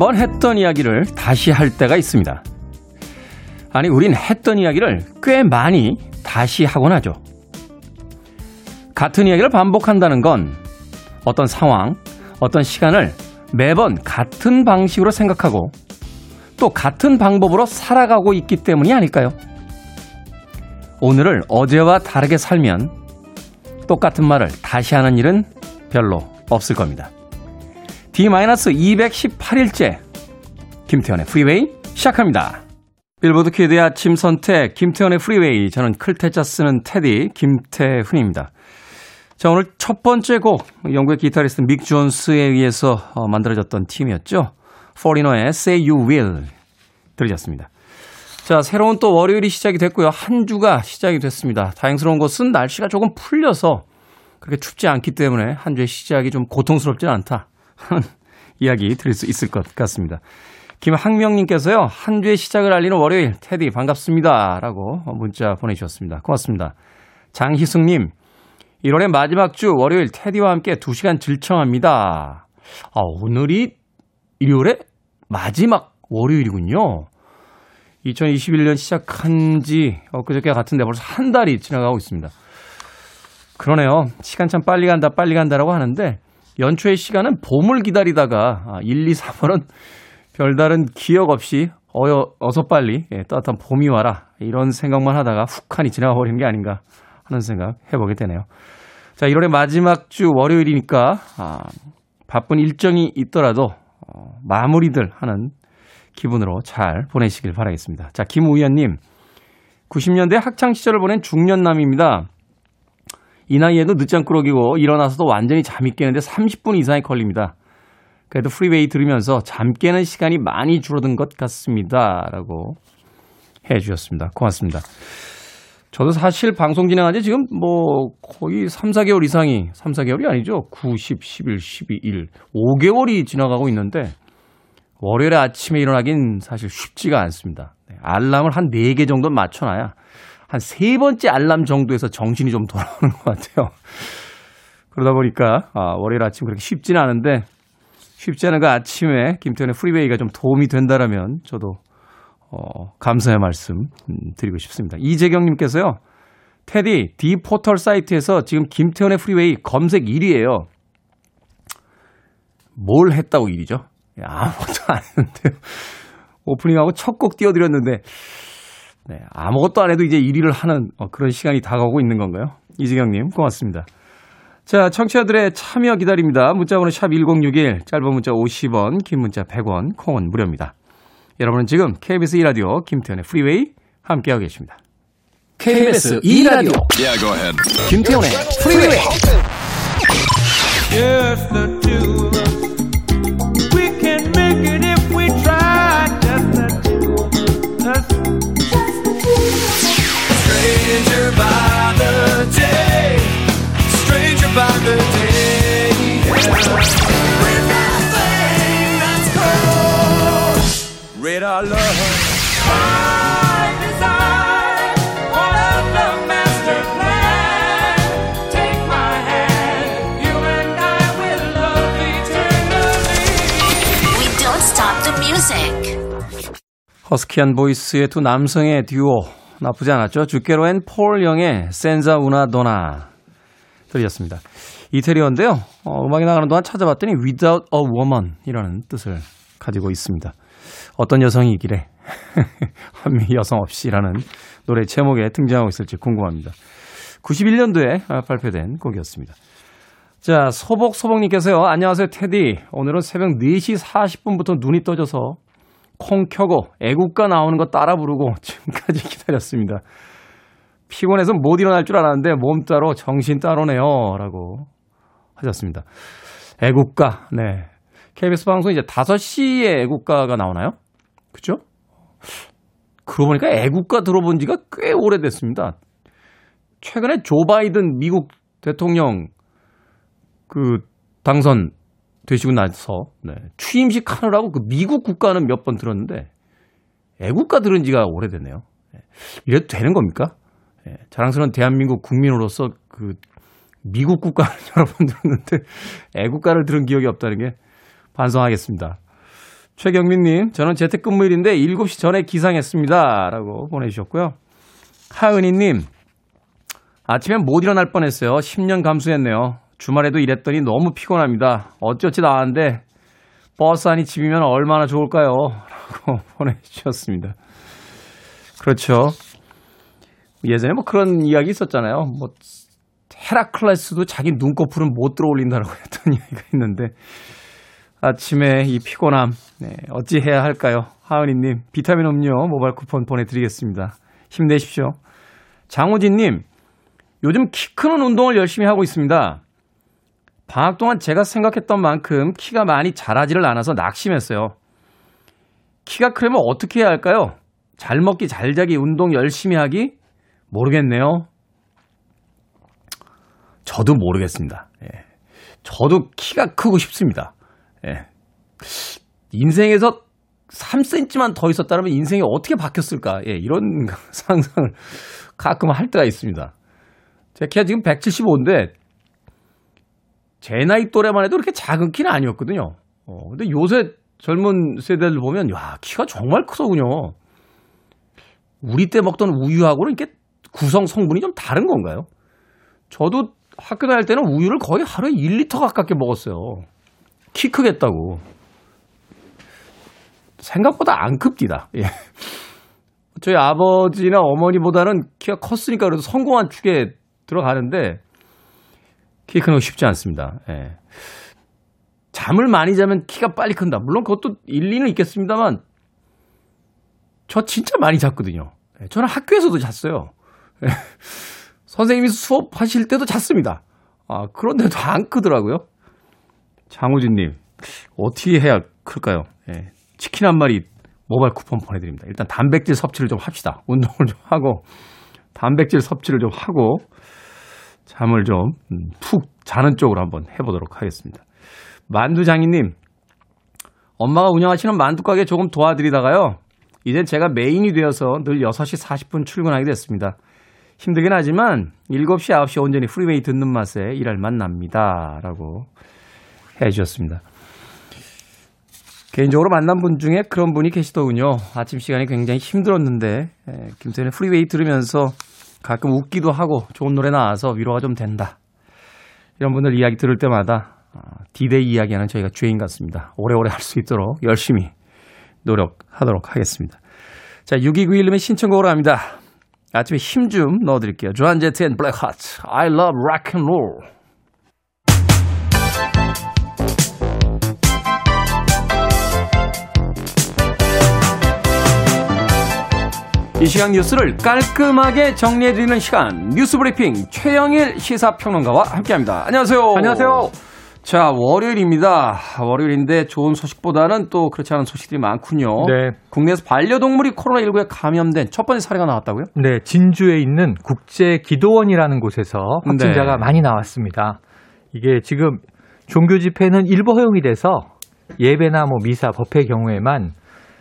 한번 했던 이야기를 다시 할 때가 있습니다. 아니, 우린 했던 이야기를 꽤 많이 다시 하곤 하죠. 같은 이야기를 반복한다는 건 어떤 상황, 어떤 시간을 매번 같은 방식으로 생각하고 또 같은 방법으로 살아가고 있기 때문이 아닐까요? 오늘을 어제와 다르게 살면 똑같은 말을 다시 하는 일은 별로 없을 겁니다. D-218일째 김태훈의 프리웨이 시작합니다. 빌보드 kid의 아침 선택 김태훈의 프리웨이 저는 클 태자 쓰는 태디 김태훈입니다. 자 오늘 첫 번째 곡 영국의 기타리스트 믹 존스에 의해서 어, 만들어졌던 팀이었죠. 포리너의 Say You Will 들으셨습니다. 자, 새로운 또 월요일이 시작이 됐고요. 한 주가 시작이 됐습니다. 다행스러운 것은 날씨가 조금 풀려서 그렇게 춥지 않기 때문에 한 주의 시작이 좀 고통스럽지는 않다. 하는 이야기 드릴 수 있을 것 같습니다. 김학명님께서요, 한 주의 시작을 알리는 월요일, 테디 반갑습니다. 라고 문자 보내주셨습니다. 고맙습니다. 장희승님, 1월의 마지막 주 월요일 테디와 함께 2시간 질청합니다. 아, 오늘이 1월의 마지막 월요일이군요. 2021년 시작한 지 엊그저께 같은데 벌써 한 달이 지나가고 있습니다. 그러네요. 시간 참 빨리 간다, 빨리 간다라고 하는데 연초의 시간은 봄을 기다리다가 1, 2, 3월은 별다른 기억 없이 어여, 어서 빨리 예, 따뜻한 봄이 와라 이런 생각만 하다가 훅하니 지나가 버리는 게 아닌가 하는 생각 해보게 되네요. 자, 1월의 마지막 주 월요일이니까 아, 바쁜 일정이 있더라도 어, 마무리들 하는 기분으로 잘 보내시길 바라겠습니다. 자, 김우현님. 90년대 학창시절을 보낸 중년남입니다. 이 나이에도 늦잠 꾸러기고 일어나서도 완전히 잠이 깨는데 30분 이상이 걸립니다. 그래도 프리웨이 들으면서 잠 깨는 시간이 많이 줄어든 것 같습니다. 라고 해 주셨습니다. 고맙습니다. 저도 사실 방송 진행한 지 지금 뭐 거의 3, 4개월 이상이, 3, 4개월이 아니죠. 9, 10, 11, 12, 1, 5개월이 지나가고 있는데 월요일에 아침에 일어나긴 사실 쉽지가 않습니다. 네, 알람을 한 4개 정도 맞춰놔야 한 세 번째 알람 정도에서 정신이 좀 돌아오는 것 같아요. 그러다 보니까 아, 월요일 아침 그렇게 쉽지는 않은데 쉽지 않은 그 아침에 김태훈의 프리웨이가 좀 도움이 된다라면 저도 어, 감사의 말씀 음, 드리고 싶습니다. 이재경님께서요. 태디, D 포털 사이트에서 지금 김태훈의 프리웨이 검색 1위에요. 뭘 했다고 1위죠? 아무것도 안 했는데요. 오프닝하고 첫 곡 띄워드렸는데, 네, 아무것도 안 해도 이제 1위를 하는 어, 그런 시간이 다가오고 있는 건가요? 이지경님, 고맙습니다. 자, 청취자들의 참여 기다립니다. 문자번호 샵 1061, 짧은 문자 50원, 긴 문자 100원, 콩은 무료입니다. 여러분은 지금 KBS 2라디오 김태현의 프리웨이 함께하고 계십니다. KBS 2라디오 yeah, 김태현의 프리웨이 Yes, the two Radar love. 허스키한 보이스의 두 남성의 듀오 나쁘지 않았죠. 주케로 앤폴 영의 센자 우나 도나 들으셨습니다. 이태리어인데요. 어, 음악이 나가는 동안 찾아봤더니 without a woman 이라는 뜻을 가지고 있습니다. 어떤 여성이길래 한미 여성 없이라는 노래 제목에 등장하고 있을지 궁금합니다. 91년도에 발표된 곡이었습니다. 자, 소복 소복님께서요. 안녕하세요, 테디. 오늘은 새벽 4시 40분부터 눈이 떠져서 콩 켜고 애국가 나오는 거 따라 부르고 지금까지 기다렸습니다. 피곤해서 못 일어날 줄 알았는데 몸 따로 정신 따로네요. 라고 하셨습니다. 애국가, 네. KBS 방송 이제 5시에 애국가가 나오나요? 그죠? 그러고 보니까 애국가 들어본 지가 꽤 오래됐습니다. 최근에 조 바이든 미국 대통령 그 당선 되시고 나서 네, 취임식 하느라고 그 미국 국가는 몇 번 들었는데 애국가 들은 지가 오래됐네요. 네, 이래도 되는 겁니까? 네, 자랑스러운 대한민국 국민으로서 그 미국 국가를 여러 번 들었는데 애국가를 들은 기억이 없다는 게 반성하겠습니다. 최경민님, 저는 재택근무일인데 7시 전에 기상했습니다. 라고 보내주셨고요. 하은희님, 아침에 못 일어날 뻔했어요. 10년 감수했네요. 주말에도 일했더니 너무 피곤합니다. 어쩌지 나왔는데 버스 안이 집이면 얼마나 좋을까요? 라고 보내주셨습니다. 그렇죠. 예전에 뭐 그런 이야기 있었잖아요. 뭐 헤라클레스도 자기 눈꺼풀은 못 들어올린다라고 했던 이야기가 있는데 아침에 이 피곤함 네, 어찌 해야 할까요? 하은이님 비타민 음료 모바일 쿠폰 보내드리겠습니다. 힘내십시오. 장호진님 요즘 키 크는 운동을 열심히 하고 있습니다. 방학 동안 제가 생각했던 만큼 키가 많이 자라지를 않아서 낙심했어요. 키가 크려면 어떻게 해야 할까요? 잘 먹기, 잘 자기, 운동 열심히 하기? 모르겠네요. 저도 모르겠습니다. 예. 저도 키가 크고 싶습니다. 예. 인생에서 3cm만 더 있었다면 인생이 어떻게 바뀌었을까? 예, 이런 상상을 가끔 할 때가 있습니다. 제 키가 지금 175인데 제 나이 또래만 해도 그렇게 작은 키는 아니었거든요. 어, 근데 요새 젊은 세대들 보면 야, 키가 정말 크더군요. 우리 때 먹던 우유하고는 이렇게 구성 성분이 좀 다른 건가요? 저도 학교 다닐 때는 우유를 거의 하루에 1리터 가깝게 먹었어요. 키 크겠다고. 생각보다 안 큽니다. 예. 저희 아버지나 어머니보다는 키가 컸으니까 그래도 성공한 축에 들어가는데 키 크는 거 쉽지 않습니다. 예. 잠을 많이 자면 키가 빨리 큰다. 물론 그것도 일리는 있겠습니다만 저 진짜 많이 잤거든요. 예. 저는 학교에서도 잤어요. 예. 선생님이 수업하실 때도 잤습니다. 아, 그런데도 안 크더라고요. 장우진님, 어떻게 해야 클까요? 예. 치킨 한 마리 모바일 쿠폰 보내드립니다. 일단 단백질 섭취를 좀 합시다. 운동을 좀 하고, 단백질 섭취를 좀 하고, 잠을 좀푹 음, 자는 쪽으로 한번 해보도록 하겠습니다. 만두장이님, 엄마가 운영하시는 만두가게 조금 도와드리다가요. 이젠 제가 메인이 되어서 늘 6시 40분 출근하게 됐습니다. 힘들긴 하지만 7시, 9시 온전히 프리웨이 듣는 맛에 일할 맛 납니다. 라고 해 주셨습니다. 개인적으로 만난 분 중에 그런 분이 계시더군요. 아침 시간이 굉장히 힘들었는데 김태훈의 프리웨이 들으면서 가끔 웃기도 하고 좋은 노래 나와서 위로가 좀 된다. 이런 분들 이야기 들을 때마다 디데이 아, 이야기하는 저희가 죄인 같습니다. 오래오래 할 수 있도록 열심히 노력하도록 하겠습니다. 자, 6291님의 신청곡으로 합니다. 아침에 힘 좀 넣어드릴게요. 조안 제트 앤 블랙 하트. I love rock and roll. 이 시간 뉴스를 깔끔하게 정리해드리는 시간 뉴스 브리핑 최영일 시사평론가와 함께합니다. 안녕하세요. 안녕하세요. 자, 월요일입니다. 월요일인데 좋은 소식보다는 또 그렇지 않은 소식들이 많군요. 네. 국내에서 반려동물이 코로나19에 감염된 첫 번째 사례가 나왔다고요? 네, 진주에 있는 국제 기도원이라는 곳에서 확진자가 네. 많이 나왔습니다. 이게 지금 종교 집회는 일부 허용이 돼서 예배나 뭐 미사, 법회 경우에만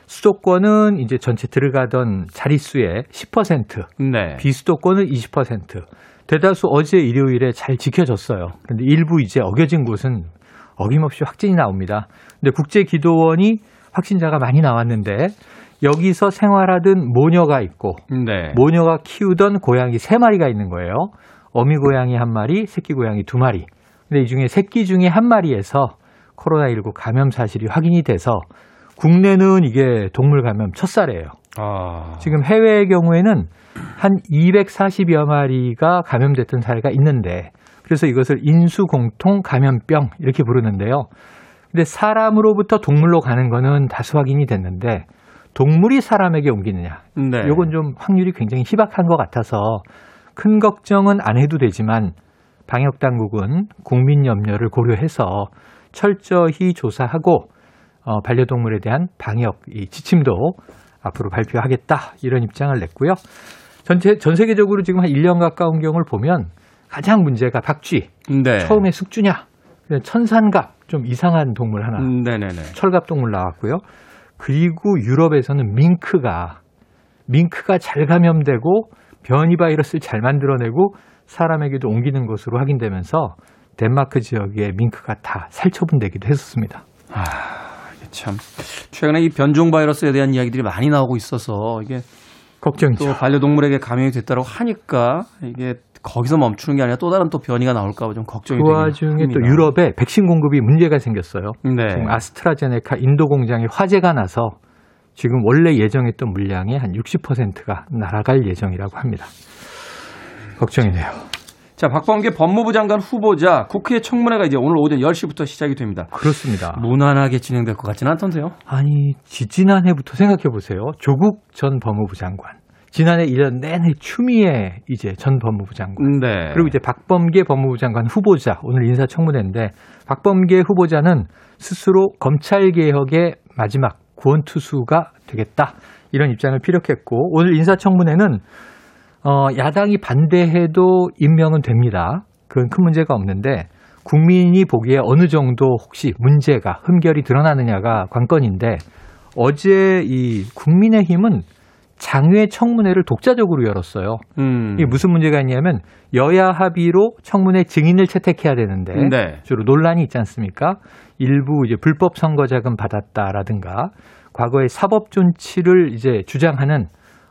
수도권은 이제 전체 들어가던 자릿수의 10%, 네. 비수도권은 20%, 대다수 어제 일요일에 잘 지켜졌어요. 그런데 일부 이제 어겨진 곳은 어김없이 확진이 나옵니다. 근데 국제기도원이 확진자가 많이 나왔는데 여기서 생활하던 모녀가 있고 네. 모녀가 키우던 고양이 세 마리가 있는 거예요. 어미 고양이 한 마리, 새끼 고양이 두 마리. 근데 이 중에 새끼 중에 한 마리에서 코로나19 감염 사실이 확인이 돼서 국내는 이게 동물 감염 첫 사례예요. 아... 지금 해외의 경우에는 한 240여 마리가 감염됐던 사례가 있는데 그래서 이것을 인수공통 감염병 이렇게 부르는데요. 근데 사람으로부터 동물로 가는 거는 다수 확인이 됐는데 동물이 사람에게 옮기느냐. 네. 이건 좀 확률이 굉장히 희박한 것 같아서 큰 걱정은 안 해도 되지만 방역 당국은 국민 염려를 고려해서 철저히 조사하고 어, 반려동물에 대한 방역 이 지침도 앞으로 발표하겠다 이런 입장을 냈고요. 전체 전 세계적으로 지금 한 1년 가까운 경우를 보면 가장 문제가 박쥐. 네. 처음에 숙주냐, 천산갑 좀 이상한 동물 하나. 음, 네네네. 철갑 동물 나왔고요. 그리고 유럽에서는 밍크가 밍크가 잘 감염되고 변이 바이러스를 잘 만들어내고 사람에게도 옮기는 것으로 확인되면서 덴마크 지역의 밍크가 다 살처분되기도 했었습니다. 아, 참 최근에 이 변종 바이러스에 대한 이야기들이 많이 나오고 있어서 이게 걱정이죠. 또 반려동물에게 감염이 됐다고 하니까 이게 거기서 멈추는 게 아니라 또 다른 또 변이가 나올까 봐 좀 걱정이 그 되긴 와중에. 또 유럽에 백신 공급이 문제가 생겼어요. 네. 지금 아스트라제네카 인도 공장에 화재가 나서 지금 원래 예정했던 물량의 한 60%가 날아갈 예정이라고 합니다. 걱정이네요. 자, 박범계 법무부 장관 후보자 국회 청문회가 이제 오늘 오전 10시부터 시작이 됩니다. 그렇습니다. 무난하게 진행될 것 같지는 않던데요. 아니, 지지난해부터 생각해 보세요. 조국 전 법무부 장관. 지난해 1년 내내 추미애 이제 전 법무부 장관. 네. 그리고 이제 박범계 법무부 장관 후보자 오늘 인사청문회인데 박범계 후보자는 스스로 검찰 개혁의 마지막 구원 투수가 되겠다 이런 입장을 피력했고 오늘 인사청문회는 어, 야당이 반대해도 임명은 됩니다. 그건 큰 문제가 없는데 국민이 보기에 어느 정도 혹시 문제가 흠결이 드러나느냐가 관건인데 어제 이 국민의힘은 장외 청문회를 독자적으로 열었어요. 음. 이게 무슨 문제가 있냐면 여야 합의로 청문회 증인을 채택해야 되는데 네. 주로 논란이 있지 않습니까? 일부 이제 불법 선거 자금 받았다라든가 과거에 사법 존치를 이제 주장하는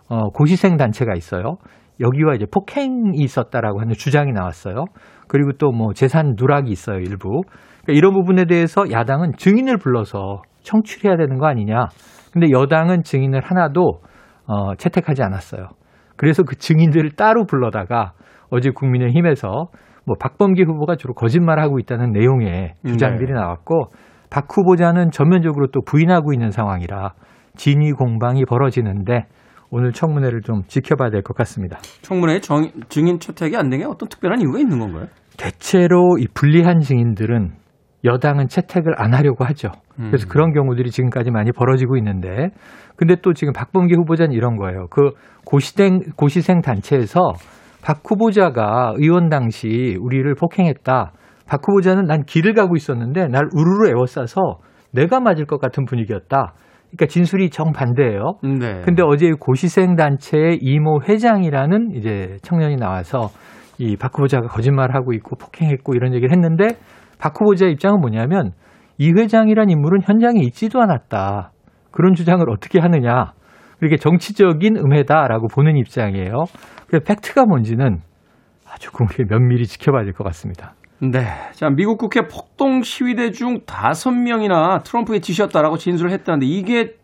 어, 고시생 단체가 있어요. 여기와 이제 폭행이 있었다라고 하는 주장이 나왔어요. 그리고 또 뭐 재산 누락이 있어요, 일부. 그러니까 이런 부분에 대해서 야당은 증인을 불러서 청취해야 되는 거 아니냐. 근데 여당은 증인을 하나도 어, 채택하지 않았어요. 그래서 그 증인들을 따로 불러다가 어제 국민의힘에서 뭐 박범계 후보가 주로 거짓말하고 있다는 내용의 주장들이 네. 나왔고 박 후보자는 전면적으로 또 부인하고 있는 상황이라 진위 공방이 벌어지는데 오늘 청문회를 좀 지켜봐야 될 것 같습니다. 청문회 정, 증인 채택이 안 된 게 어떤 특별한 이유가 있는 건가요? 대체로 이 불리한 증인들은 여당은 채택을 안 하려고 하죠. 그래서 음. 그런 경우들이 지금까지 많이 벌어지고 있는데, 근데 또 지금 박범계 후보자는 이런 거예요. 그 고시생 고시생 단체에서 박 후보자가 의원 당시 우리를 폭행했다. 박 후보자는 난 길을 가고 있었는데 날 우르르 에워싸서 내가 맞을 것 같은 분위기였다. 그러니까 진술이 정반대예요. 네. 근데 어제 고시생 단체의 이모 회장이라는 이제 청년이 나와서 이박 후보자가 거짓말하고 있고 폭행했고 이런 얘기를 했는데 박 후보자 입장은 뭐냐면 이 회장이란 인물은 현장에 있지도 않았다. 그런 주장을 어떻게 하느냐. 이게 정치적인 음해다라고 보는 입장이에요. 그 팩트가 뭔지는 아주 우리 면밀히 지켜봐야 될 것 같습니다. 네. 자, 미국 국회 폭동 시위대 중 다섯 명이나 트럼프에 지시했다라고 진술을 했다는데 이게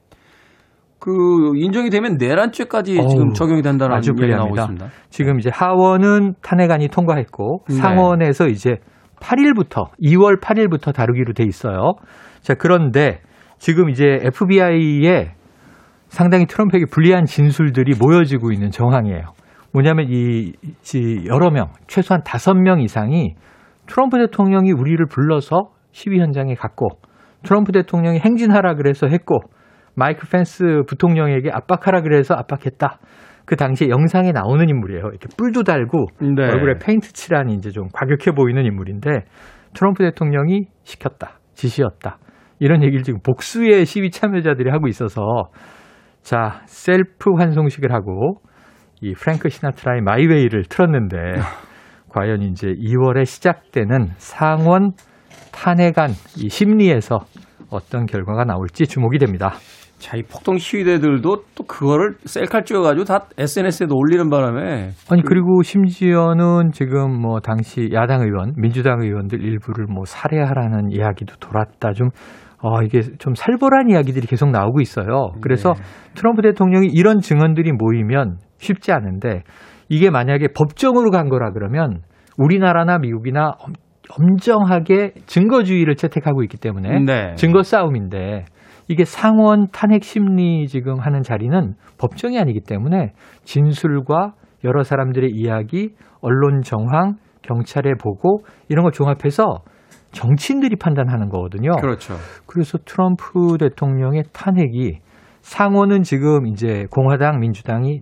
그 인정이 되면 내란죄까지 어우, 지금 적용이 된다는 아주 얘기 나오고. 있습니다. 지금 이제 하원은 탄핵안이 통과했고 네. 상원에서 이제 8일부터 2월 8일부터 다루기로 돼 있어요. 자 그런데 지금 이제 FBI에 상당히 트럼프에게 불리한 진술들이 모여지고 있는 정황이에요. 뭐냐면 이, 이 여러 명, 최소한 다섯 명 이상이 트럼프 대통령이 우리를 불러서 시위 현장에 갔고 트럼프 대통령이 행진하라 그래서 했고 마이크 펜스 부통령에게 압박하라 그래서 압박했다. 그 당시에 영상에 나오는 인물이에요. 이렇게 뿔도 달고 네. 얼굴에 페인트 칠하니 이제 좀 과격해 보이는 인물인데 트럼프 대통령이 시켰다. 지시였다. 이런 얘기를 지금 복수의 시위 참여자들이 하고 있어서 자, 셀프 환송식을 하고 이 프랭크 시나트라의 My Way를 틀었는데 과연 이제 2월에 시작되는 상원 탄핵안 이 심리에서 어떤 결과가 나올지 주목이 됩니다. 자, 이 폭동 시위대들도 또 그거를 셀카 찍어가지고 다 SNS에도 올리는 바람에 아니 그리고 심지어는 지금 뭐 당시 야당 의원, 민주당 의원들 일부를 뭐 살해하라는 이야기도 돌았다. 좀 어, 이게 좀 살벌한 이야기들이 계속 나오고 있어요. 그래서 네. 트럼프 대통령이 이런 증언들이 모이면 쉽지 않은데 이게 만약에 법정으로 간 거라 그러면 우리나라나 미국이나 엄- 엄정하게 증거주의를 채택하고 있기 때문에 네. 증거 싸움인데 이게 상원 탄핵 심리 지금 하는 자리는 법정이 아니기 때문에 진술과 여러 사람들의 이야기, 언론 정황, 경찰의 보고 이런 걸 종합해서 정치인들이 판단하는 거거든요. 그렇죠. 그래서 트럼프 대통령의 탄핵이 상원은 지금 이제 공화당, 민주당이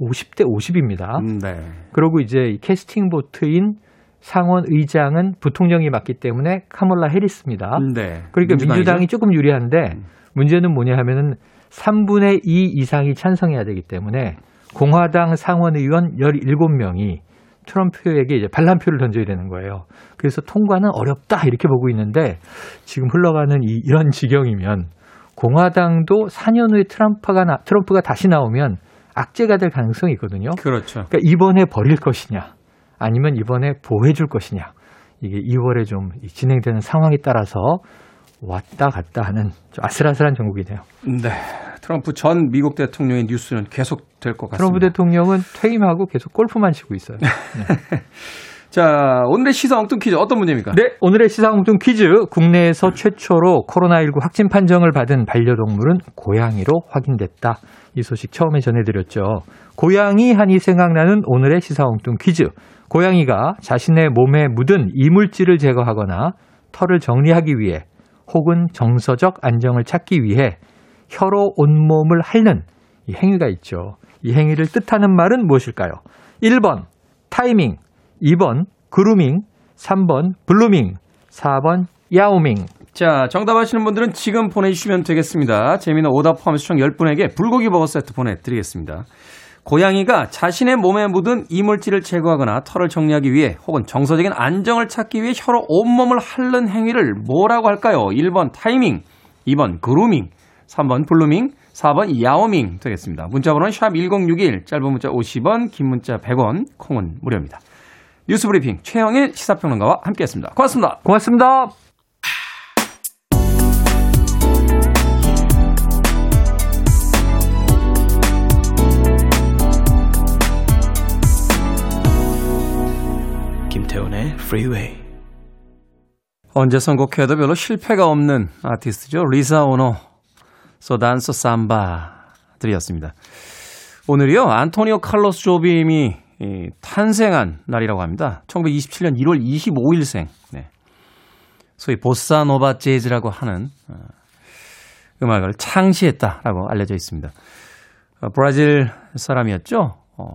50대 50입니다. 음, 네. 그리고 이제 이 캐스팅 보트인 상원 의장은 부통령이 맡기 때문에 카몰라 해리스입니다. 네. 그러니까 민주당이죠? 민주당이 조금 유리한데 음. 문제는 뭐냐 하면은 3분의 2 이상이 찬성해야 되기 때문에 공화당 상원 의원 17명이 트럼프에게 이제 반란표를 던져야 되는 거예요. 그래서 통과는 어렵다 이렇게 보고 있는데 지금 흘러가는 이, 이런 지경이면 공화당도 4년 후에 트럼프가 나, 트럼프가 다시 나오면 악재가 될 가능성이 있거든요. 그렇죠. 그러니까 이번에 버릴 것이냐, 아니면 이번에 보호해줄 것이냐. 이게 2월에 좀 진행되는 상황에 따라서 왔다 갔다 하는 좀 아슬아슬한 전국이네요. 네. 트럼프 전 미국 대통령의 뉴스는 계속 될 것 같습니다. 트럼프 대통령은 퇴임하고 계속 골프만 치고 있어요. 네. 자, 오늘의 시사 엉뚱 퀴즈 어떤 문제입니까? 네, 오늘의 시사 엉뚱 퀴즈. 국내에서 최초로 코로나19 확진 판정을 받은 반려동물은 고양이로 확인됐다. 이 소식 처음에 전해드렸죠. 고양이 하니 생각나는 오늘의 시사 엉뚱 퀴즈. 고양이가 자신의 몸에 묻은 이물질을 제거하거나 털을 정리하기 위해 혹은 정서적 안정을 찾기 위해 혀로 온몸을 핥는 이 행위가 있죠. 이 행위를 뜻하는 말은 무엇일까요? 1번 타이밍, 2번 그루밍, 3번 blooming, 4번 야오밍. 자, 정답 아시는 분들은 지금 보내주시면 되겠습니다. 재미있는 오답 포함해서 총 10분에게 불고기 버거 세트 보내드리겠습니다. 고양이가 자신의 몸에 묻은 이물질을 제거하거나 털을 정리하기 위해 혹은 정서적인 안정을 찾기 위해 혀로 온몸을 핥는 행위를 뭐라고 할까요? 1번 타이밍, 2번 그루밍, 3번 blooming, 4번 야오밍 되겠습니다. 문자 번호는 샵 1061, 짧은 문자 50원, 긴 문자 100원, 콩은 무료입니다. 뉴스 브리핑 최영일 시사평론가와 함께했습니다. 고맙습니다. 고맙습니다. 김태훈의 Freeway. 언제 선곡해도 별로 실패가 없는 아티스트죠. 리사 오노, 소단소 삼바들이었습니다. 오늘이요, 안토니오 칼로스 조빔이 탄생한 날이라고 합니다. 1927년 1월 25일생. 네. 소위 보사노바 재즈라고 하는 어, 음악을 창시했다라고 알려져 있습니다. 어, 브라질 사람이었죠. 어,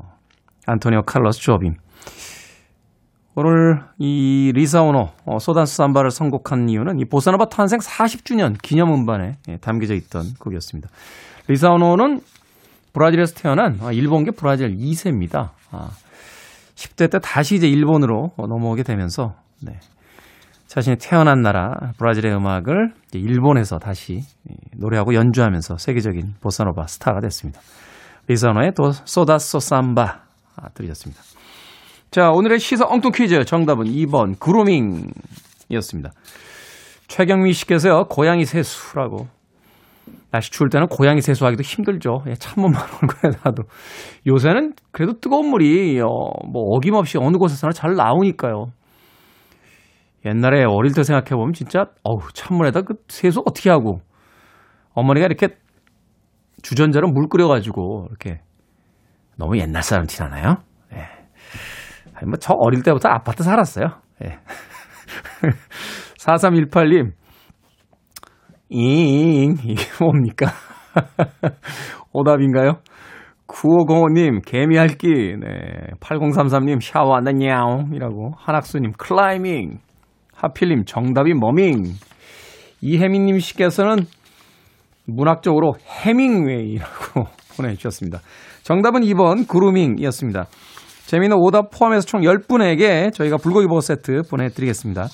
안토니오 칼로스 조빔. 오늘 이 리사오노 어, Só Danço Samba를 선곡한 이유는 이 보사노바 탄생 40주년 기념 음반에 예, 담겨져 있던 곡이었습니다. 리사오노는 브라질에서 태어난 아, 일본계 브라질 2세입니다. 아, 10대 때 다시 이제 일본으로 넘어오게 되면서 네, 자신이 태어난 나라 브라질의 음악을 일본에서 다시 노래하고 연주하면서 세계적인 보사노바 스타가 됐습니다. 리사오노의 또 Só Danço Samba 아, 들으셨습니다. 자, 오늘의 시사 엉뚱 퀴즈 정답은 2번 그루밍이었습니다. 최경미 씨께서요, 고양이 세수라고. 날씨 추울 때는 고양이 세수하기도 힘들죠. 예, 찬물만 얼굴에 놔도. 요새는 그래도 뜨거운 물이, 어, 뭐, 어김없이 어느 곳에서나 잘 나오니까요. 옛날에 어릴 때 생각해 보면 진짜, 어우, 찬물에다 그 세수 어떻게 하고. 어머니가 이렇게 주전자로 물 끓여가지고, 이렇게. 너무 옛날 사람 티나나요? 아니, 뭐, 저 어릴 때부터 아파트 살았어요. 예. 4318님, 잉, 이게 뭡니까? 오답인가요? 9505님, 개미핥기. 네. 8033님, 샤워 안다, 냐옹. 이라고. 한학수님, 클라이밍. 하필님, 정답이 머밍. 이혜민님 씨께서는 문학적으로 헤밍웨이라고 보내주셨습니다. 정답은 2번, grooming이었습니다. 재미있는 오답 포함해서 총 10분에게 저희가 불고기 버거 세트 보내드리겠습니다.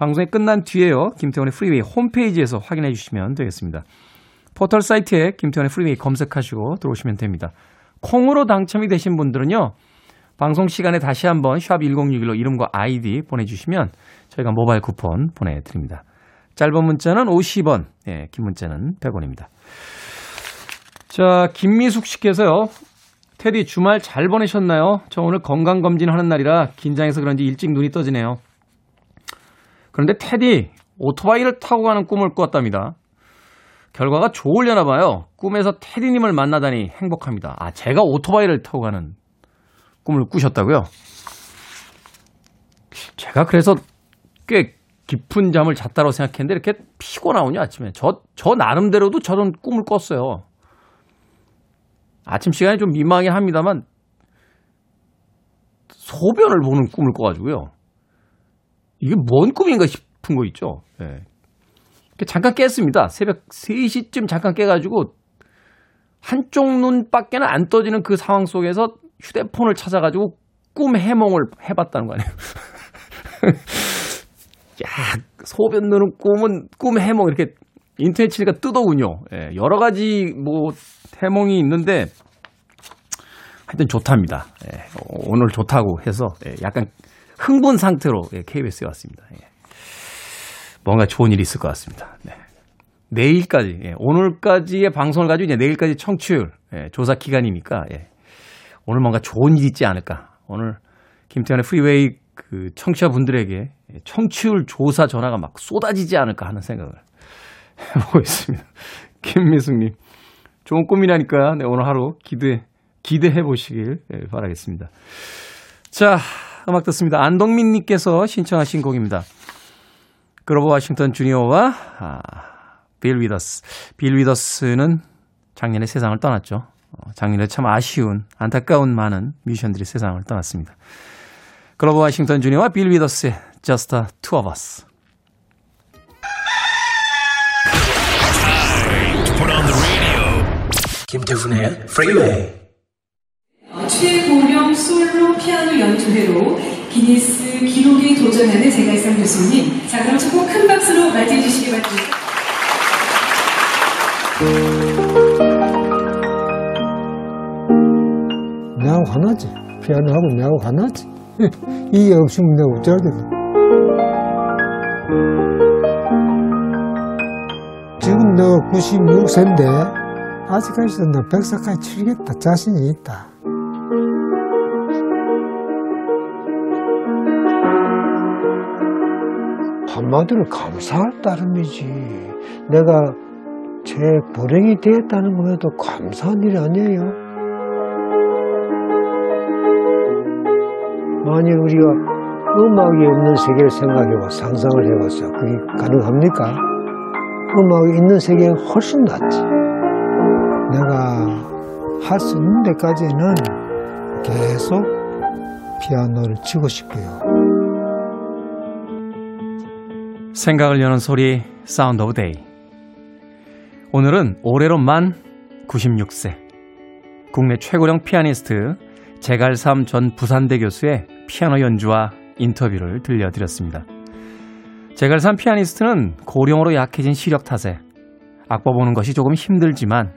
방송이 끝난 뒤에요. 김태훈의 프리웨이 홈페이지에서 확인해 주시면 되겠습니다. 포털 사이트에 김태훈의 프리웨이 검색하시고 들어오시면 됩니다. 콩으로 당첨이 되신 분들은요. 방송 시간에 다시 한번 샵 1061로 이름과 아이디 보내주시면 저희가 모바일 쿠폰 보내드립니다. 짧은 문자는 50원, 예, 긴 문자는 100원입니다. 자, 김미숙 씨께서요. 테디 주말 잘 보내셨나요? 저 오늘 건강검진 하는 날이라 긴장해서 그런지 일찍 눈이 떠지네요. 그런데 테디 오토바이를 타고 가는 꿈을 꿨답니다. 결과가 좋으려나 봐요. 꿈에서 테디님을 만나다니 행복합니다. 아, 제가 오토바이를 타고 가는 꿈을 꾸셨다고요? 제가 그래서 꽤 깊은 잠을 잤다고 생각했는데 이렇게 피곤하군요, 아침에. 저, 저 나름대로도 저런 꿈을 꿨어요. 아침 시간에 좀 민망하긴 합니다만 소변을 보는 꿈을 꿔가지고요. 이게 뭔 꿈인가 싶은 거 있죠. 네. 잠깐 깼습니다. 새벽 3시쯤 잠깐 깨가지고 한쪽 눈밖에는 안 떠지는 그 상황 속에서 휴대폰을 찾아가지고 꿈 해몽을 해봤다는 거 아니에요. 야, 소변 누는 꿈은 꿈 해몽 이렇게 인터넷 치니까 뜨더군요. 예, 여러 가지 뭐 해몽이 있는데 하여튼 좋답니다. 예, 오늘 좋다고 해서 예, 약간 흥분 상태로 예, KBS에 왔습니다. 예. 뭔가 좋은 일이 있을 것 같습니다. 네. 내일까지, 예, 오늘까지의 방송을 가지고 이제 내일까지 청취율 예, 조사 기간이니까 예, 오늘 뭔가 좋은 일이 있지 않을까. 오늘 김태현의 프리웨이 그 청취자분들에게 청취율 조사 전화가 막 쏟아지지 않을까 하는 생각을 해보고 있습니다. 김미숙님, 좋은 꿈이라니까 네, 오늘 하루 기대 기대해 보시길 예, 바라겠습니다. 자, 음악 듣습니다. 안동민 님께서 신청하신 곡입니다. 그로버 와싱턴 주니어와 아, 빌 위더스. 빌 위더스는 작년에 세상을 떠났죠. 어, 작년에 참 아쉬운, 안타까운 많은 뮤지션들이 세상을 떠났습니다. 그로버 와싱턴 주니어와 빌 위더스의 Just the Two of Us. 김태훈의 프리웨이 최고령 솔로 피아노 연주회로 기네스 기록에 도전하는 제갈상 교수님. 자, 그럼 조금 큰 박수로 맞이해 주시기 바랍니다. 내하고 하나지. 피아노하고 내하고 하나지. 이게 없으면 내가 어쩌겠어. 지금 너 96세인데, 아직까지도 너 100살까지 치르겠다. 자신이 있다. 한마디로 감사할 따름이지. 내가 제 불행이 되었다는 것에도 감사한 일 아니에요. 만일 우리가 음악이 없는 세계를 생각해봐, 상상을 해봤어. 그게 가능합니까? 음악이 있는 세계가 훨씬 낫지. 내가 할 수 있는 데까지는 계속 피아노를 치고 싶어요. 생각을 여는 소리 Sound of Day. 오늘은 올해로 만 96세 국내 최고령 피아니스트 제갈삼 전 부산대 교수의 피아노 연주와 인터뷰를 들려드렸습니다. 제갈삼 피아니스트는 고령으로 약해진 시력 탓에 악보 보는 것이 조금 힘들지만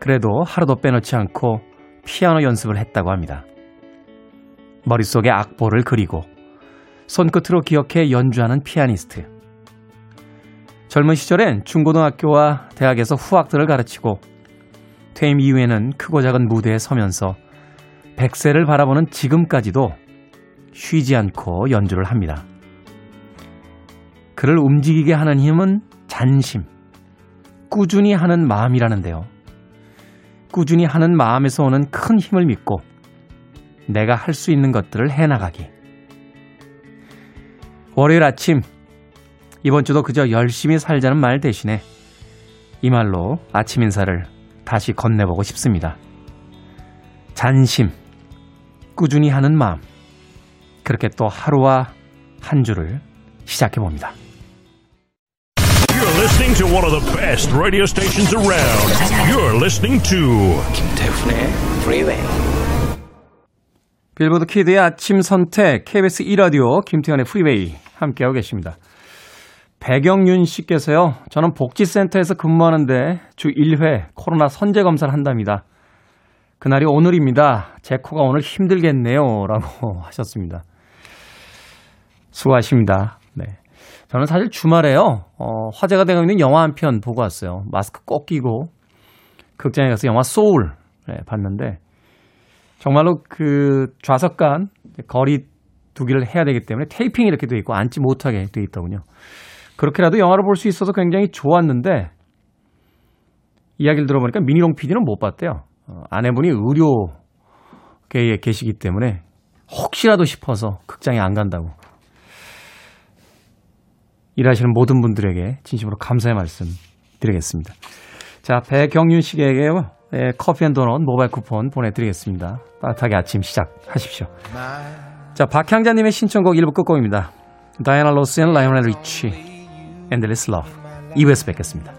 그래도 하루도 빼놓지 않고 피아노 연습을 했다고 합니다. 머릿속에 악보를 그리고 손끝으로 기억해 연주하는 피아니스트. 젊은 시절엔 중고등학교와 대학에서 후학들을 가르치고 퇴임 이후에는 크고 작은 무대에 서면서 백세를 바라보는 지금까지도 쉬지 않고 연주를 합니다. 그를 움직이게 하는 힘은 잔심, 꾸준히 하는 마음이라는데요. 꾸준히 하는 마음에서 오는 큰 힘을 믿고 내가 할 수 있는 것들을 해나가기. 월요일 아침, 이번 주도 그저 열심히 살자는 말 대신에 이 말로 아침 인사를 다시 건네보고 싶습니다. 잔심, 꾸준히 하는 마음, 그렇게 또 하루와 한 주를 시작해 봅니다. You're listening to one of the best radio stations around. You're listening to 김태훈의 프리웨이 빌보드 kid의 아침 선택 KBS 2라디오 김태훈의 프리웨이 함께하고 계십니다. 배경윤 씨께서요. 저는 복지센터에서 근무하는데 주 1회 코로나 선제 검사를 한답니다. 그날이 오늘입니다. 제 코가 오늘 힘들겠네요. 라고 하셨습니다. 수고하십니다. 네. 저는 사실 주말에요. 어, 화제가 되고 있는 영화 한 편 보고 왔어요. 마스크 꼭 끼고 극장에 가서 영화 소울 네, 봤는데 정말로 그 좌석 간 거리 두기를 해야 되기 때문에 테이핑이 이렇게 돼 있고 앉지 못하게 돼 있더군요. 그렇게라도 영화를 볼 수 있어서 굉장히 좋았는데 이야기를 들어보니까 미니롱 PD는 못 봤대요. 어, 아내분이 의료계에 계시기 때문에 혹시라도 싶어서 극장에 안 간다고. 일하시는 모든 분들에게 진심으로 감사의 말씀 드리겠습니다. 자, 배경윤 씨에게요. 네, 커피 and 도넛 모바일 쿠폰 보내드리겠습니다. 따뜻하게 아침 시작하십시오. 자, 박향자님의 신청곡 1부 끝곡입니다. Diana Ross and Lionel Richie Endless Love 2부에서 뵙겠습니다.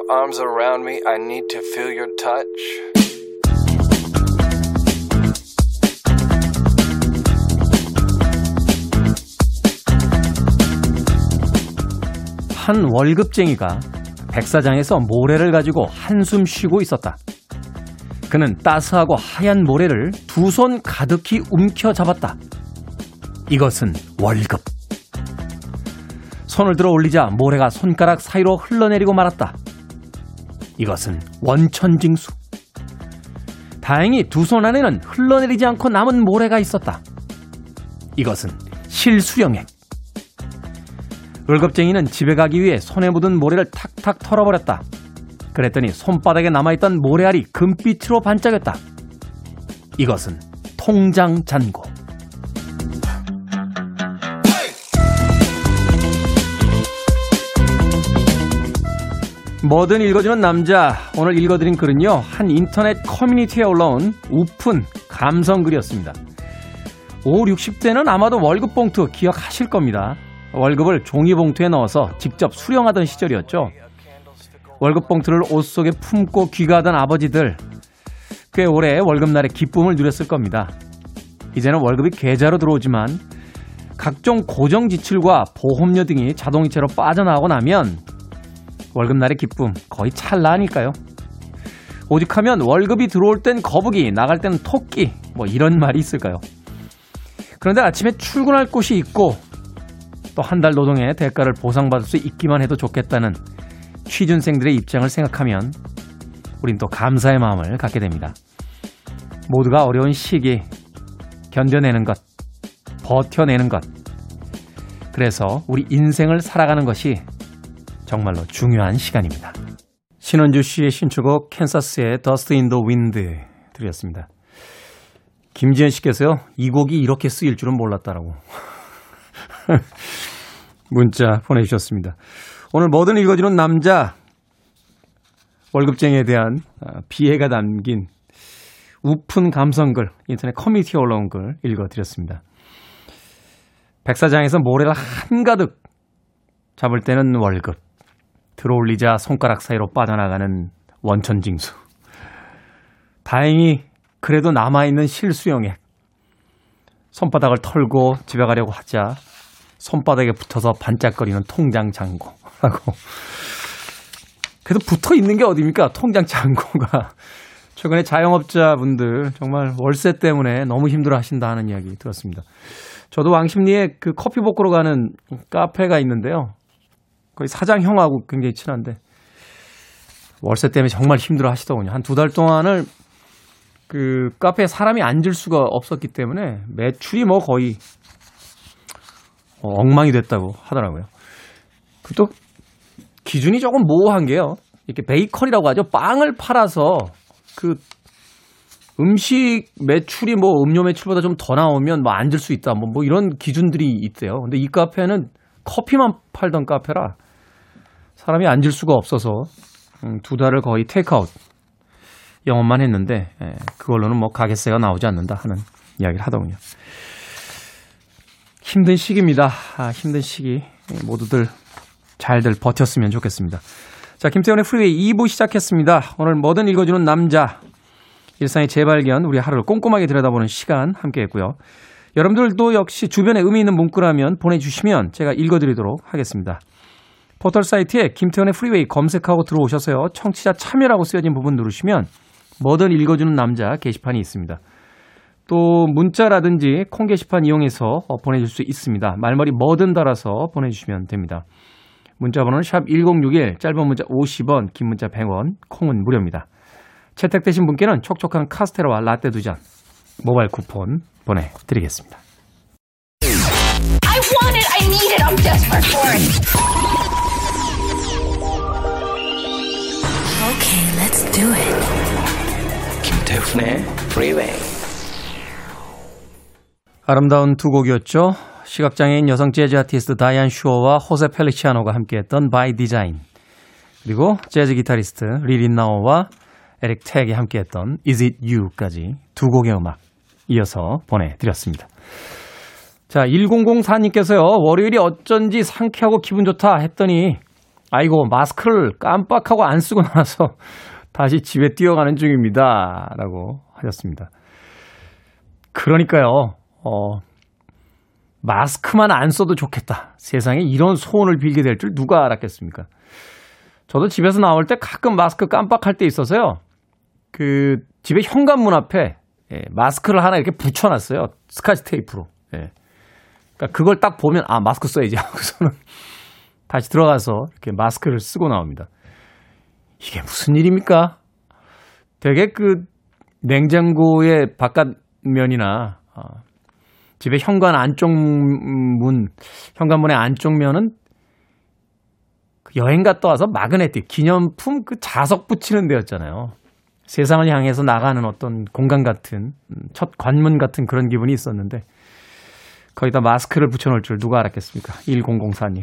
Your arms around me. I need to feel your touch. 한 월급쟁이가 백사장에서 모래를 가지고 한숨 쉬고 있었다. 그는 따스하고 하얀 모래를 두 손 가득히 움켜 잡았다. 이것은 월급. 손을 들어 올리자 모래가 손가락 사이로 흘러내리고 말았다. 이것은 원천징수. 다행히 두 손 안에는 흘러내리지 않고 남은 모래가 있었다. 이것은 실수령액. 월급쟁이는 집에 가기 위해 손에 묻은 모래를 탁탁 털어버렸다. 그랬더니 손바닥에 남아있던 모래알이 금빛으로 반짝였다. 이것은 통장 잔고. 뭐든 읽어주는 남자. 오늘 읽어드린 글은요, 한 인터넷 커뮤니티에 올라온 우픈 감성 글이었습니다. 5, 60대는 아마도 월급 봉투 기억하실 겁니다. 월급을 종이 봉투에 넣어서 직접 수령하던 시절이었죠. 월급 봉투를 옷 속에 품고 귀가하던 아버지들 꽤 오래 월급날의 기쁨을 누렸을 겁니다. 이제는 월급이 계좌로 들어오지만 각종 고정 지출과 보험료 등이 자동이체로 빠져나오고 나면 월급날의 기쁨 거의 찰나니까요. 오직 하면 월급이 들어올 땐 거북이, 나갈 땐 토끼, 뭐 이런 말이 있을까요? 그런데 아침에 출근할 곳이 있고 또 한 달 노동의 대가를 보상받을 수 있기만 해도 좋겠다는 취준생들의 입장을 생각하면 우린 또 감사의 마음을 갖게 됩니다. 모두가 어려운 시기 견뎌내는 것, 버텨내는 것. 그래서 우리 인생을 살아가는 것이 정말로 중요한 시간입니다. 신원주 씨의 신축곡 캔사스의 Dust in the Wind 드렸습니다. 김지현 씨께서요, 이 곡이 이렇게 쓰일 줄은 몰랐다라고. 문자 보내주셨습니다. 오늘 뭐든 읽어주는 남자, 월급쟁이에 대한 비애가 담긴 우픈 감성글, 인터넷 커뮤니티에 올라온 글 읽어드렸습니다. 백사장에서 모래를 한가득 잡을 때는 월급, 들어올리자 손가락 사이로 빠져나가는 원천징수. 다행히 그래도 남아있는 실수용액. 손바닥을 털고 집에 가려고 하자 손바닥에 붙어서 반짝거리는 통장 잔고. 하고. 그래도 붙어 있는 게 어딥니까? 통장 잔고가. 최근에 자영업자분들 정말 월세 때문에 너무 힘들어 하신다 하는 이야기 들었습니다. 저도 왕십리에 그 커피 볶으러 가는 카페가 있는데요. 거의 사장 형하고 굉장히 친한데 월세 때문에 정말 힘들어 하시더군요. 한 두 달 동안을 그 카페에 사람이 앉을 수가 없었기 때문에 매출이 뭐 거의 어, 엉망이 됐다고 하더라고요. 그또 기준이 조금 모호한 게요. 이렇게 베이컨이라고 하죠. 빵을 팔아서 그 음식 매출이 뭐 음료 매출보다 좀 더 나오면 뭐 앉을 수 있다. 뭐, 뭐 이런 기준들이 있대요. 근데 이 카페는 커피만 팔던 카페라 사람이 앉을 수가 없어서 음, 두 달을 거의 테이크아웃 영업만 했는데 예, 그걸로는 뭐 가게세가 나오지 않는다 하는 이야기를 하더군요. 힘든 시기입니다. 아, 힘든 시기 예, 모두들 잘들 버텼으면 좋겠습니다. 자, 김태훈의 프리웨이 2부 시작했습니다. 오늘 뭐든 읽어주는 남자 일상의 재발견 우리 하루를 꼼꼼하게 들여다보는 시간 함께 했고요. 여러분들도 역시 주변에 의미 있는 문구라면 보내주시면 제가 읽어드리도록 하겠습니다. 포털 사이트에 김태훈의 프리웨이 검색하고 들어오셔서요. 청취자 참여라고 쓰여진 부분 누르시면 뭐든 읽어주는 남자 게시판이 있습니다. 또 문자라든지 콩 게시판 이용해서 보내줄 수 있습니다. 말머리 뭐든 달아서 보내주시면 됩니다. 문자 번호는 샵 1061, 짧은 문자 50원, 긴 문자 100원, 콩은 무료입니다. 채택되신 분께는 촉촉한 카스테라와 라떼 두 잔 모바일 쿠폰 보내드리겠습니다. I want it. I need it. I'm desperate for it. Do it. 김태훈의 Freeway. 아름다운 두 곡이었죠. 시각장애인 여성 재즈 아티스트 다이안 슈어와 호세 펠리치아노가 함께했던 By Design 그리고 재즈 기타리스트 리린 나오와 에릭 택이 함께했던 Is It You까지 두 곡의 음악 이어서 보내드렸습니다. 자, 1004님께서요, 월요일이 어쩐지 상쾌하고 기분 좋다 했더니 아이고, 마스크를 깜빡하고 안 쓰고 나서 다시 집에 뛰어가는 중입니다. 라고 하셨습니다. 그러니까요, 어, 마스크만 안 써도 좋겠다. 세상에 이런 소원을 빌게 될 줄 누가 알았겠습니까? 저도 집에서 나올 때 가끔 마스크 깜빡할 때 있어서요. 그 집에 현관문 앞에 예, 마스크를 하나 이렇게 붙여놨어요. 스카치 테이프로. 예. 그러니까 그걸 딱 보면 아 마스크 써야지 하고서는 다시 들어가서 이렇게 마스크를 쓰고 나옵니다. 이게 무슨 일입니까? 되게 그 냉장고의 바깥면이나 어, 집에 현관 안쪽 문, 현관문의 안쪽 면은 그 여행 갔다 와서 마그네틱, 기념품 그 자석 붙이는 데였잖아요. 세상을 향해서 나가는 어떤 공간 같은, 음, 첫 관문 같은 그런 기분이 있었는데, 거기다 마스크를 붙여놓을 줄 누가 알았겠습니까? 1004님.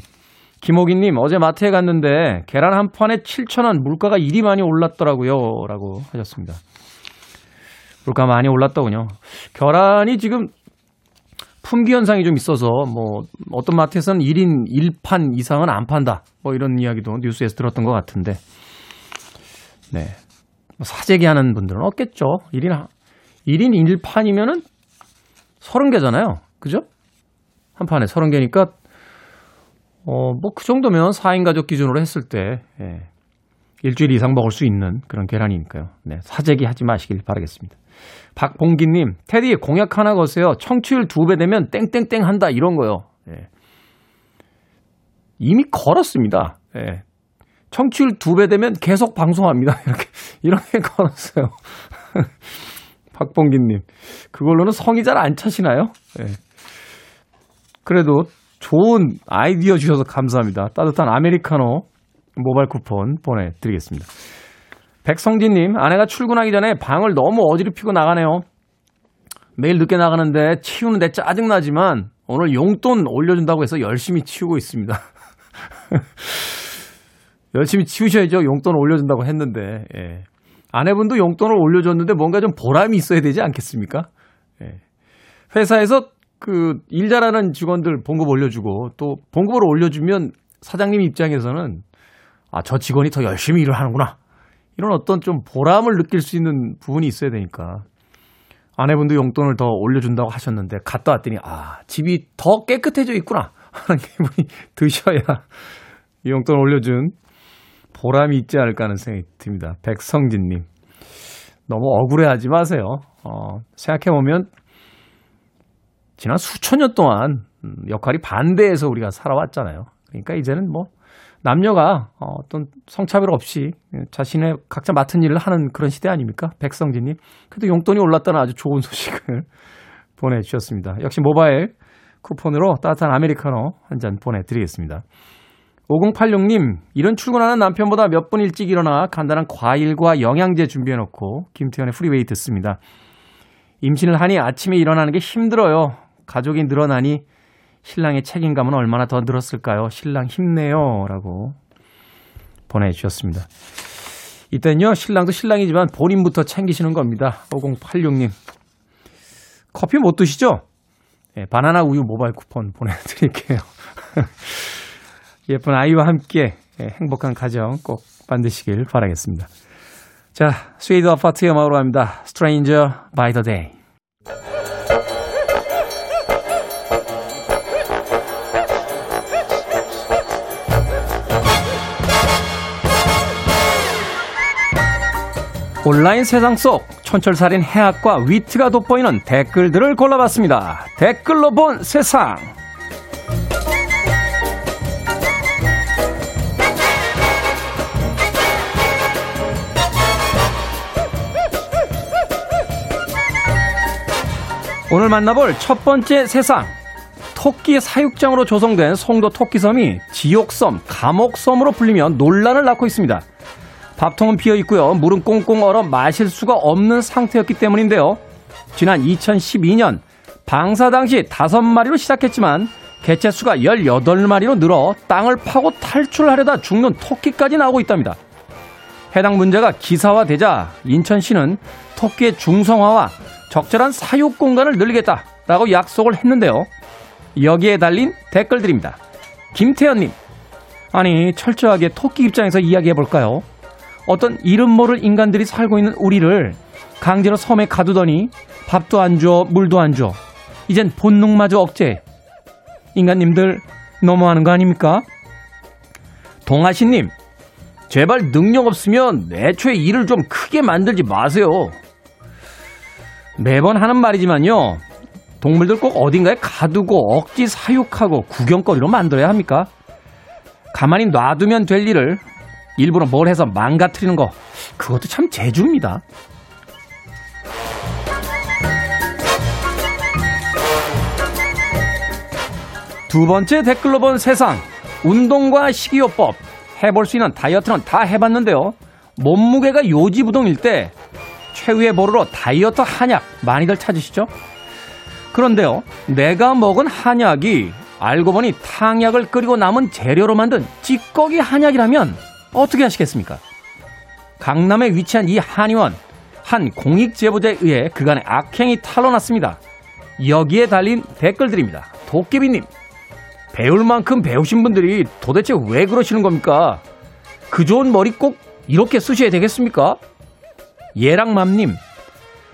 김호기님, 어제 마트에 갔는데 계란 한 판에 7,000원, 물가가 이리 많이 올랐더라고요. 라고 하셨습니다. 물가 많이 올랐더군요. 계란이 지금 품귀 현상이 좀 있어서 뭐 어떤 마트에서는 1인 1판 이상은 안 판다. 뭐 이런 이야기도 뉴스에서 들었던 것 같은데. 네. 뭐 사재기 하는 분들은 없겠죠. 1인 1인 1판이면은 30개잖아요. 그죠? 한 판에 30개니까 어, 뭐 그 정도면 4인 가족 기준으로 했을 때 예. 일주일 이상 먹을 수 있는 그런 계란이니까요. 네, 사재기 하지 마시길 바라겠습니다. 박봉기님, 테디 공약 하나 거세요. 청취율 두 배 되면 땡땡땡 한다 이런 거요. 예. 이미 걸었습니다. 예. 청취율 두 배 되면 계속 방송합니다. 이렇게 이렇게 걸었어요. 박봉기님, 그걸로는 성이 잘 안 차시나요? 예. 그래도 좋은 아이디어 주셔서 감사합니다. 따뜻한 아메리카노 모바일 쿠폰 보내드리겠습니다. 백성진님, 아내가 출근하기 전에 방을 너무 어지럽히고 나가네요. 매일 늦게 나가는데 치우는데 짜증나지만 오늘 용돈 올려준다고 해서 열심히 치우고 있습니다. 열심히 치우셔야죠. 용돈 올려준다고 했는데. 예. 아내분도 용돈을 올려줬는데 뭔가 좀 보람이 있어야 되지 않겠습니까? 예. 회사에서 그 일 잘하는 직원들 봉급 올려주고 또 봉급을 올려주면 사장님 입장에서는 아, 저 직원이 더 열심히 일을 하는구나. 이런 어떤 좀 보람을 느낄 수 있는 부분이 있어야 되니까. 아내분도 용돈을 더 올려준다고 하셨는데 갔다 왔더니 아, 집이 더 깨끗해져 있구나. 하는 기분이 드셔야 이 용돈 올려준 보람이 있지 않을까 하는 생각이 듭니다. 백성진님. 너무 억울해 하지 마세요. 어, 생각해보면 지난 수천 년 동안 역할이 반대해서 우리가 살아왔잖아요. 그러니까 이제는 뭐 남녀가 어떤 성차별 없이 자신의 각자 맡은 일을 하는 그런 시대 아닙니까? 백성진님. 그래도 용돈이 올랐다는 아주 좋은 소식을 보내주셨습니다. 역시 모바일 쿠폰으로 따뜻한 아메리카노 한 잔 보내드리겠습니다. 5086님, 이런 출근하는 남편보다 몇 분 일찍 일어나 간단한 과일과 영양제 준비해놓고 김태훈의 프리웨이 듣습니다. 임신을 하니 아침에 일어나는 게 힘들어요. 가족이 늘어나니 신랑의 책임감은 얼마나 더 늘었을까요? 신랑 힘내요. 라고 보내주셨습니다. 이땐요, 신랑도 신랑이지만 본인부터 챙기시는 겁니다. 5086님. 커피 못 드시죠? 네, 바나나 우유 모바일 쿠폰 보내드릴게요. 예쁜 아이와 함께 행복한 가정 꼭 만드시길 바라겠습니다. 자, 스웨이드 아파트의 음악으로 합니다. Stranger by the Day. 온라인 세상 속 촌철살인 해학과 위트가 돋보이는 댓글들을 골라봤습니다. 댓글로 본 세상. 오늘 만나볼 첫 번째 세상. 토끼 사육장으로 조성된 송도 토끼섬이 지옥섬, 감옥섬으로 불리며 논란을 낳고 있습니다. 밥통은 비어 있고요. 물은 꽁꽁 얼어 마실 수가 없는 상태였기 때문인데요. 지난 2012년 방사 당시 5마리로 시작했지만 개체 수가 18마리로 늘어 땅을 파고 탈출하려다 죽는 토끼까지 나오고 있답니다. 해당 문제가 기사화되자 인천시는 토끼의 중성화와 적절한 사육 공간을 늘리겠다라고 약속을 했는데요. 여기에 달린 댓글들입니다. 김태현님, 아니, 철저하게 토끼 입장에서 이야기해 볼까요? 어떤 이름 모를 인간들이 살고 있는 우리를 강제로 섬에 가두더니 밥도 안 줘, 물도 안 줘. 이젠 본능마저 억제. 인간님들 너무하는 거 아닙니까? 동아시님, 제발 능력 없으면 애초에 일을 좀 크게 만들지 마세요. 매번 하는 말이지만요. 동물들 꼭 어딘가에 가두고 억지 사육하고 구경거리로 만들어야 합니까? 가만히 놔두면 될 일을 일부러 뭘 해서 망가뜨리는 거, 그것도 참 재주입니다. 두 번째 댓글로 본 세상. 운동과 식이요법. 해볼 수 있는 다이어트는 다 해봤는데요. 몸무게가 요지부동일 때 최후의 보루로 다이어트 한약 많이들 찾으시죠? 그런데요, 내가 먹은 한약이 알고 보니 탕약을 끓이고 남은 재료로 만든 찌꺼기 한약이라면 어떻게 하시겠습니까? 강남에 위치한 이 한의원, 한 공익 제보자에 의해 그간의 악행이 탄로났습니다. 여기에 달린 댓글들입니다. 도깨비님, 배울 만큼 배우신 분들이 도대체 왜 그러시는 겁니까? 그 좋은 머리 꼭 이렇게 쓰셔야 되겠습니까? 예랑맘님,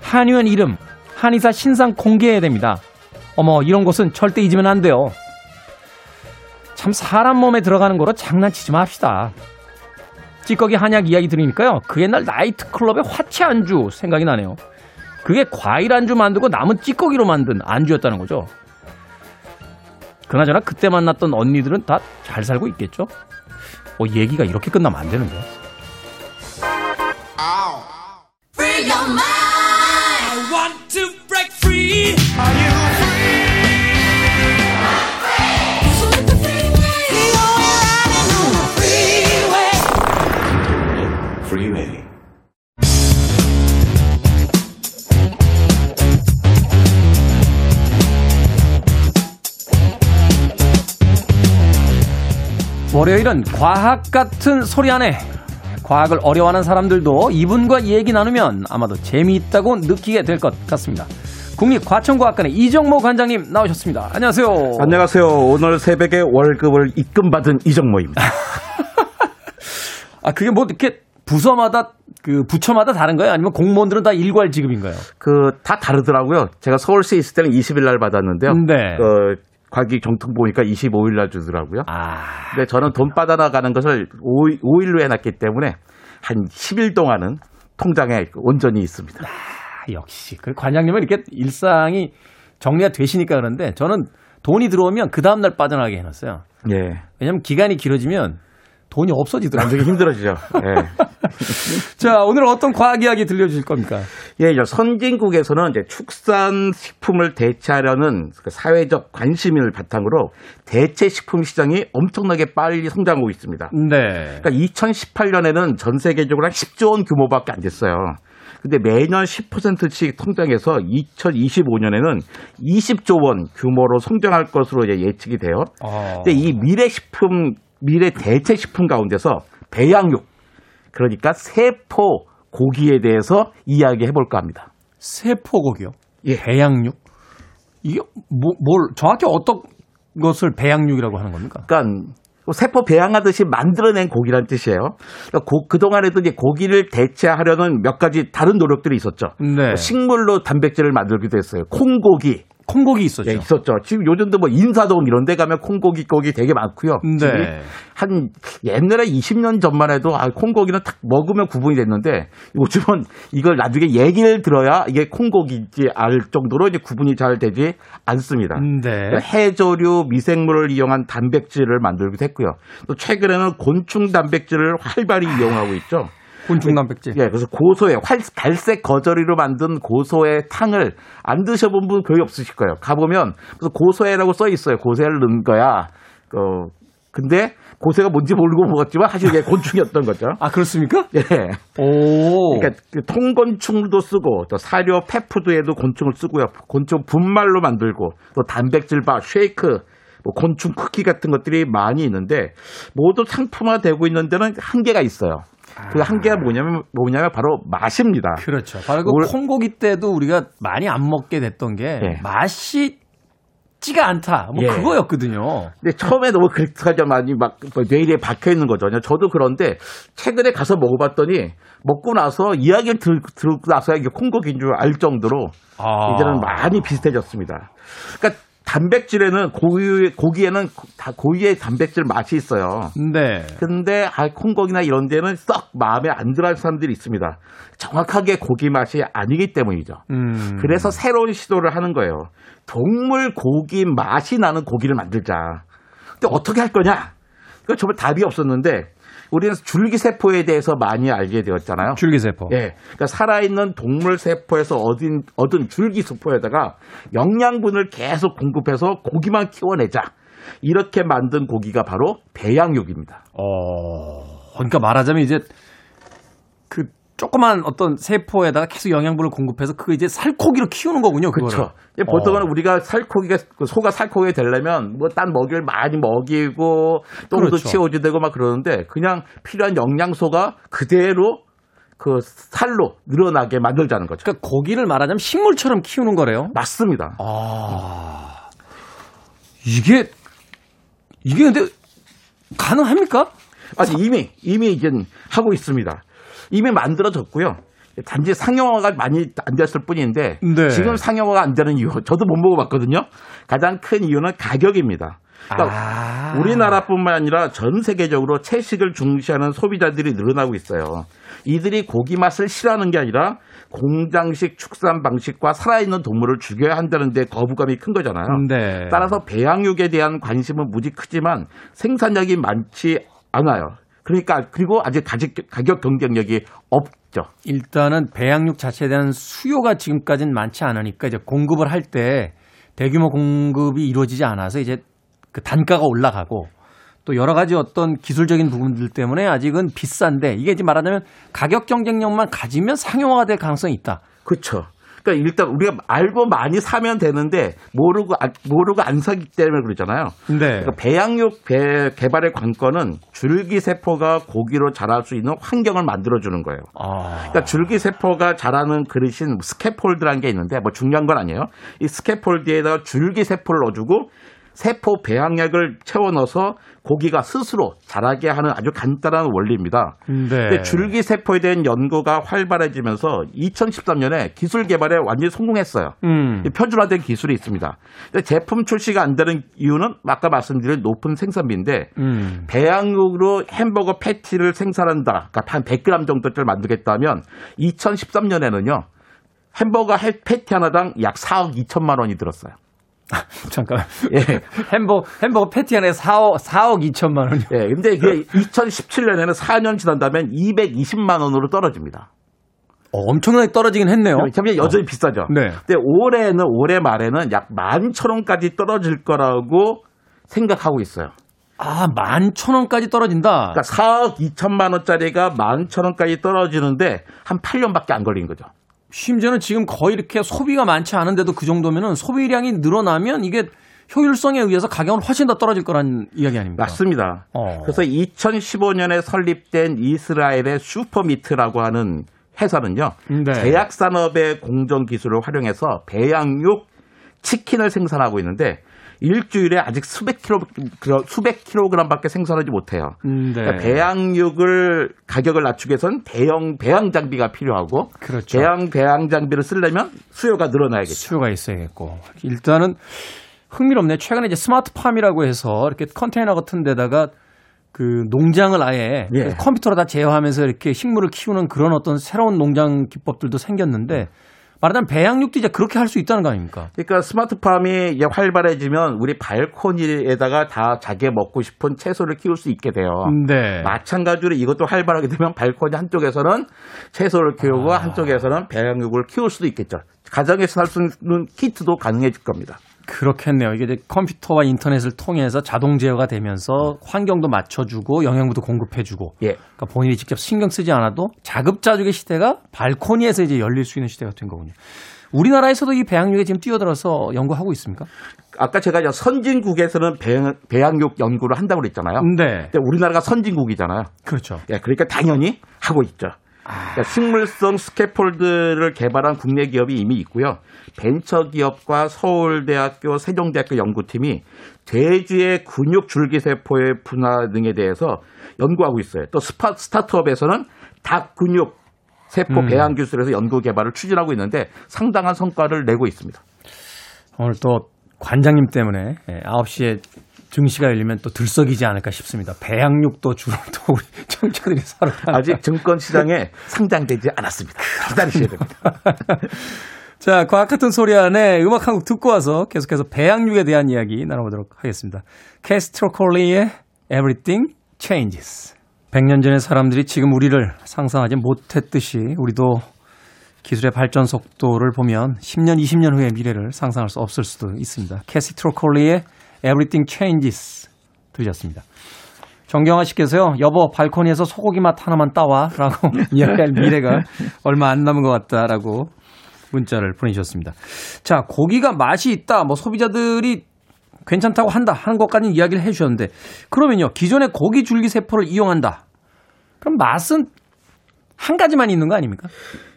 한의원 이름, 한의사 신상 공개해야 됩니다. 어머, 이런 곳은 절대 잊으면 안 돼요. 참 사람 몸에 들어가는 거로 장난치지 맙시다. 찌꺼기 한약 이야기 들으니까요. 그 옛날 나이트클럽의 화채 안주 생각이 나네요. 그게 과일 안주 만들고 남은 찌꺼기로 만든 안주였다는 거죠. 그나저나 그때 만났던 언니들은 다 잘 살고 있겠죠? 어, 얘기가 이렇게 끝나면 안 되는데. 월요일은 과학 같은 소리 안에 과학을 어려워하는 사람들도 이분과 얘기 나누면 아마도 재미있다고 느끼게 될 것 같습니다. 국립과천과학관의 이정모 관장님 나오셨습니다. 안녕하세요. 안녕하세요. 오늘 새벽에 월급을 입금받은 이정모입니다. 아 그게 뭐 이렇게 부서마다 그 부처마다 다른 거예요? 아니면 공무원들은 다 일괄 지급인가요? 그 다 다르더라고요. 제가 서울시에 있을 때는 20일 날 받았는데요. 네. 그 과기 정통 보니까 25일 날 주더라고요. 아 근데 저는 돈 받아나가는 것을 5일, 5일로 해놨기 때문에 한 10일 동안은 통장에 온전히 있습니다. 아, 역시 그 관장님은 이렇게 일상이 정리가 되시니까 그런데 저는 돈이 들어오면 그 다음 날 빠져나가게 해놨어요. 예. 왜냐하면 기간이 길어지면 돈이 없어지더라고요. 나중에 힘들어지죠. 예. 자 오늘 어떤 과학 이야기 들려주실 겁니까? 예, 이제 선진국에서는 이제 축산 식품을 대체하려는 그 사회적 관심을 바탕으로 대체 식품 시장이 엄청나게 빨리 성장하고 있습니다. 네. 그러니까 2018년에는 전 세계적으로 한 10조 원 규모밖에 안 됐어요. 근데 매년 10%씩 성장해서 2025년에는 20조 원 규모로 성장할 것으로 예측이 돼요. 어. 근데 이 미래 식품, 미래 대체 식품 가운데서 배양육, 그러니까 세포 고기에 대해서 이야기해 볼까 합니다. 세포 고기요? 예. 배양육? 이게 뭐, 뭘 정확히 어떤 것을 배양육이라고 하는 겁니까? 그러니까 세포 배양하듯이 만들어낸 고기란 뜻이에요. 그러니까 고- 그동안에도 이제 고기를 대체하려는 몇 가지 다른 노력들이 있었죠. 네. 식물로 단백질을 만들기도 했어요. 콩고기. 콩고기 있었죠. 예, 있었죠. 지금 요즘도 뭐 인사동 이런 데 가면 콩고기 고기 되게 많고요. 네. 한 옛날에 20년 전만 해도 아, 콩고기는 딱 먹으면 구분이 됐는데 요즘은 이걸 나중에 얘기를 들어야 이게 콩고기인지 알 정도로 이제 구분이 잘 되지 않습니다. 네. 그러니까 해조류 미생물을 이용한 단백질을 만들기도 했고요. 또 최근에는 곤충 단백질을 활발히 이용하고 있죠. 곤충 단백질. 예, 그래서 고소의 활, 갈색 거저리로 만든 고소의 탕을 안 드셔본 분 거의 없으실 거예요. 가보면 그래서 고소해라고 써 있어요. 고소해를 넣은 거야. 어, 근데 고소가 뭔지 모르고 먹었지만 사실 이게 곤충이었던 거죠. 아 그렇습니까? 예. 오. 그러니까 그 통곤충도 쓰고 또 사료 펫푸드에도 곤충을 쓰고요. 곤충 분말로 만들고 또 단백질바, 쉐이크, 뭐 곤충 쿠키 같은 것들이 많이 있는데 모두 상품화되고 있는 데는 한계가 있어요. 그 한계가 뭐냐면 뭐냐면 바로 맛입니다. 그렇죠. 바로 그 올- 콩고기 때도 우리가 많이 안 먹게 됐던 게 예. 맛이 맞지가 않다. 뭐 예. 그거였거든요. 근데 처음에 너무 그렇게까지 많이 막뭐 뇌리에 박혀 있는 거죠. 저도 그런데 최근에 가서 먹어봤더니 먹고 나서 이야기를 들, 듣고 나서 이게 콩고기인 줄 알 정도로 아. 이제는 많이 비슷해졌습니다. 그러니까 단백질에는 고기, 고기에는 다 고기의 단백질 맛이 있어요. 네. 근데 아, 콩고기나 이런 데는 썩 마음에 안 들어하는 사람들이 있습니다. 정확하게 고기 맛이 아니기 때문이죠. 음. 그래서 새로운 시도를 하는 거예요. 동물 고기 맛이 나는 고기를 만들자. 근데 어떻게 할 거냐? 그 정말 답이 없었는데 우리는 줄기세포에 대해서 많이 알게 되었잖아요. 줄기세포. 예. 그러니까 살아있는 동물 세포에서 얻은, 얻은 줄기세포에다가 영양분을 계속 공급해서 고기만 키워내자. 이렇게 만든 고기가 바로 배양육입니다. 어. 그러니까 말하자면 이제 그 조그만 어떤 세포에다가 계속 영양분을 공급해서 그 이제 살코기로 키우는 거군요. 그렇죠. 보통은 어. 우리가 살코기가 그 소가 살코기가 되려면 뭐 딴 먹이를 많이 먹이고 똥도 그렇죠. 치워주되고 막 그러는데 그냥 필요한 영양소가 그대로 그 살로 늘어나게 만들자는 거죠. 그러니까 고기를 말하자면 식물처럼 키우는 거래요. 맞습니다. 아. 이게 이게 근데 가능합니까? 아직 이미 이미 이제 하고 있습니다. 이미 만들어졌고요. 단지 상용화가 많이 안 됐을 뿐인데 네. 지금 상용화가 안 되는 이유 저도 못 먹어봤거든요. 가장 큰 이유는 가격입니다. 그러니까 아. 우리나라뿐만 아니라 전 세계적으로 채식을 중시하는 소비자들이 늘어나고 있어요. 이들이 고기 맛을 싫어하는 게 아니라 공장식 축산 방식과 살아있는 동물을 죽여야 한다는 데 거부감이 큰 거잖아요. 네. 따라서 배양육에 대한 관심은 무지 크지만 생산량이 많지 않아요. 그러니까 그리고 아직 가격, 가격 경쟁력이 없죠. 일단은 배양육 자체에 대한 수요가 지금까지는 많지 않으니까 이제 공급을 할 때 대규모 공급이 이루어지지 않아서 이제 그 단가가 올라가고 또 여러 가지 어떤 기술적인 부분들 때문에 아직은 비싼데 이게 이제 말하자면 가격 경쟁력만 가지면 상용화가 될 가능성이 있다. 그렇죠. 그러니까 일단 우리가 알고 많이 사면 되는데 모르고 안- 모르고 안 사기 때문에 그러잖아요. 네. 그러니까 배양육 배- 개발의 관건은 줄기 세포가 고기로 자랄 수 있는 환경을 만들어 주는 거예요. 아. 그러니까 줄기 세포가 자라는 그릇인 스캐폴드라는 게 있는데 뭐 중요한 건 아니에요. 이 스캐폴드에다가 줄기 세포를 넣어주고 세포 배양약을 채워 넣어서 고기가 스스로 자라게 하는 아주 간단한 원리입니다. 네. 근데 줄기 세포에 대한 연구가 활발해지면서 2013년에 기술 개발에 완전히 성공했어요. 음. 이 표준화된 기술이 있습니다. 근데 제품 출시가 안 되는 이유는 아까 말씀드린 높은 생산비인데 음. 배양육으로 햄버거 패티를 생산한다. 그러니까 한 100g 정도를 만들겠다면 2013년에는요. 햄버거 해- 패티 하나당 약 4억 2천만 원이 들었어요. 잠깐. 예. 햄버거 햄버거 패티 안에 4억 4억 2천만 원이요. 예. 근데 이게 2017년에는 4년 지난다면 220만 원으로 떨어집니다. 어, 엄청나게 떨어지긴 했네요. 참 여전히 비싸죠. 네. 근데 올해는 올해 말에는 약 11,000원까지 떨어질 거라고 생각하고 있어요. 아, 만천 원까지 떨어진다. 그러니까 4억 2천만 원짜리가 11,000원까지 떨어지는데 한 8년밖에 안 걸린 거죠. 심지어는 지금 거의 이렇게 소비가 많지 않은데도 그 정도면은 소비량이 늘어나면 이게 효율성에 의해서 가격은 훨씬 더 떨어질 거란 이야기 아닙니까? 맞습니다. 어. 그래서 2015년에 설립된 이스라엘의 슈퍼미트라고 하는 회사는요. 네. 제약 산업의 공정 기술을 활용해서 배양육 치킨을 생산하고 있는데 일주일에 아직 수백 킬로 수백 킬로그램밖에 생산하지 못해요. 음, 네. 그러니까 배양육을 가격을 낮추기 위해서는 대형 배양 장비가 필요하고 그렇죠. 대형 배양 장비를 쓰려면 수요가 늘어나야겠죠. 수요가 있어야겠고 일단은 흥미롭네. 최근에 이제 스마트팜이라고 해서 이렇게 컨테이너 같은 데다가 그 농장을 아예 예. 컴퓨터로 다 제어하면서 이렇게 식물을 키우는 그런 어떤 새로운 농장 기법들도 생겼는데 말하자면 배양육도 이제 그렇게 할 수 있다는 거 아닙니까? 그러니까 스마트팜이 이제 활발해지면 우리 발코니에다가 다 자기 먹고 싶은 채소를 키울 수 있게 돼요. 네. 마찬가지로 이것도 활발하게 되면 발코니 한쪽에서는 채소를 키우고 아. 한쪽에서는 배양육을 키울 수도 있겠죠. 가정에서 살수 있는 키트도 가능해질 겁니다. 그렇겠네요. 이게 이제 컴퓨터와 인터넷을 통해서 자동 제어가 되면서 환경도 맞춰주고 영양분도 공급해주고. 예. 그러니까 본인이 직접 신경 쓰지 않아도 자급자족의 시대가 발코니에서 이제 열릴 수 있는 시대가 된 거군요. 우리나라에서도 이 배양육에 지금 뛰어들어서 연구하고 있습니까? 아까 제가 선진국에서는 배, 배양육 연구를 한다고 그랬잖아요. 네. 근데 우리나라가 선진국이잖아요. 그렇죠. 예, 그러니까 당연히 하고 있죠. 그러니까 식물성 scaffold를 개발한 국내 기업이 이미 있고요. 벤처 기업과 서울대학교, 세종대학교 연구팀이 돼지의 근육 줄기세포의 분화 등에 대해서 연구하고 있어요. 또 스파, 스타트업에서는 닭 근육 세포 음. 배양 기술에서 연구 개발을 추진하고 있는데 상당한 성과를 내고 있습니다. 오늘 또 관장님 때문에 예, 9시에 증시가 열리면 또 들썩이지 않을까 싶습니다. 배양육도 주로 또 우리 청자들이 사러 아직 증권 시장에 상장되지 않았습니다. 기다리셔야 됩니다. 자, 과학 같은 소리 안에 음악 한 곡 듣고 와서 계속해서 배양육에 대한 이야기 나눠보도록 하겠습니다. Kathy Troccoli의 Everything Changes. 100년 전의 사람들이 지금 우리를 상상하지 못했듯이 우리도 기술의 발전 속도를 보면 10년, 20년 후의 미래를 상상할 수 없을 수도 있습니다. Kathy Troccoli의 Everything Changes 들으셨습니다. 정경아 씨께서요, 여보, 발코니에서 소고기 맛 하나만 따와. 라고 이야기할 미래가 얼마 안 남은 것 같다라고 문자를 보내주셨습니다. 자, 고기가 맛이 있다. 뭐 소비자들이 괜찮다고 한다. 하는 것까지는 이야기를 해주셨는데, 그러면요, 기존의 고기 줄기 세포를 이용한다. 그럼 맛은 한 가지만 있는 거 아닙니까?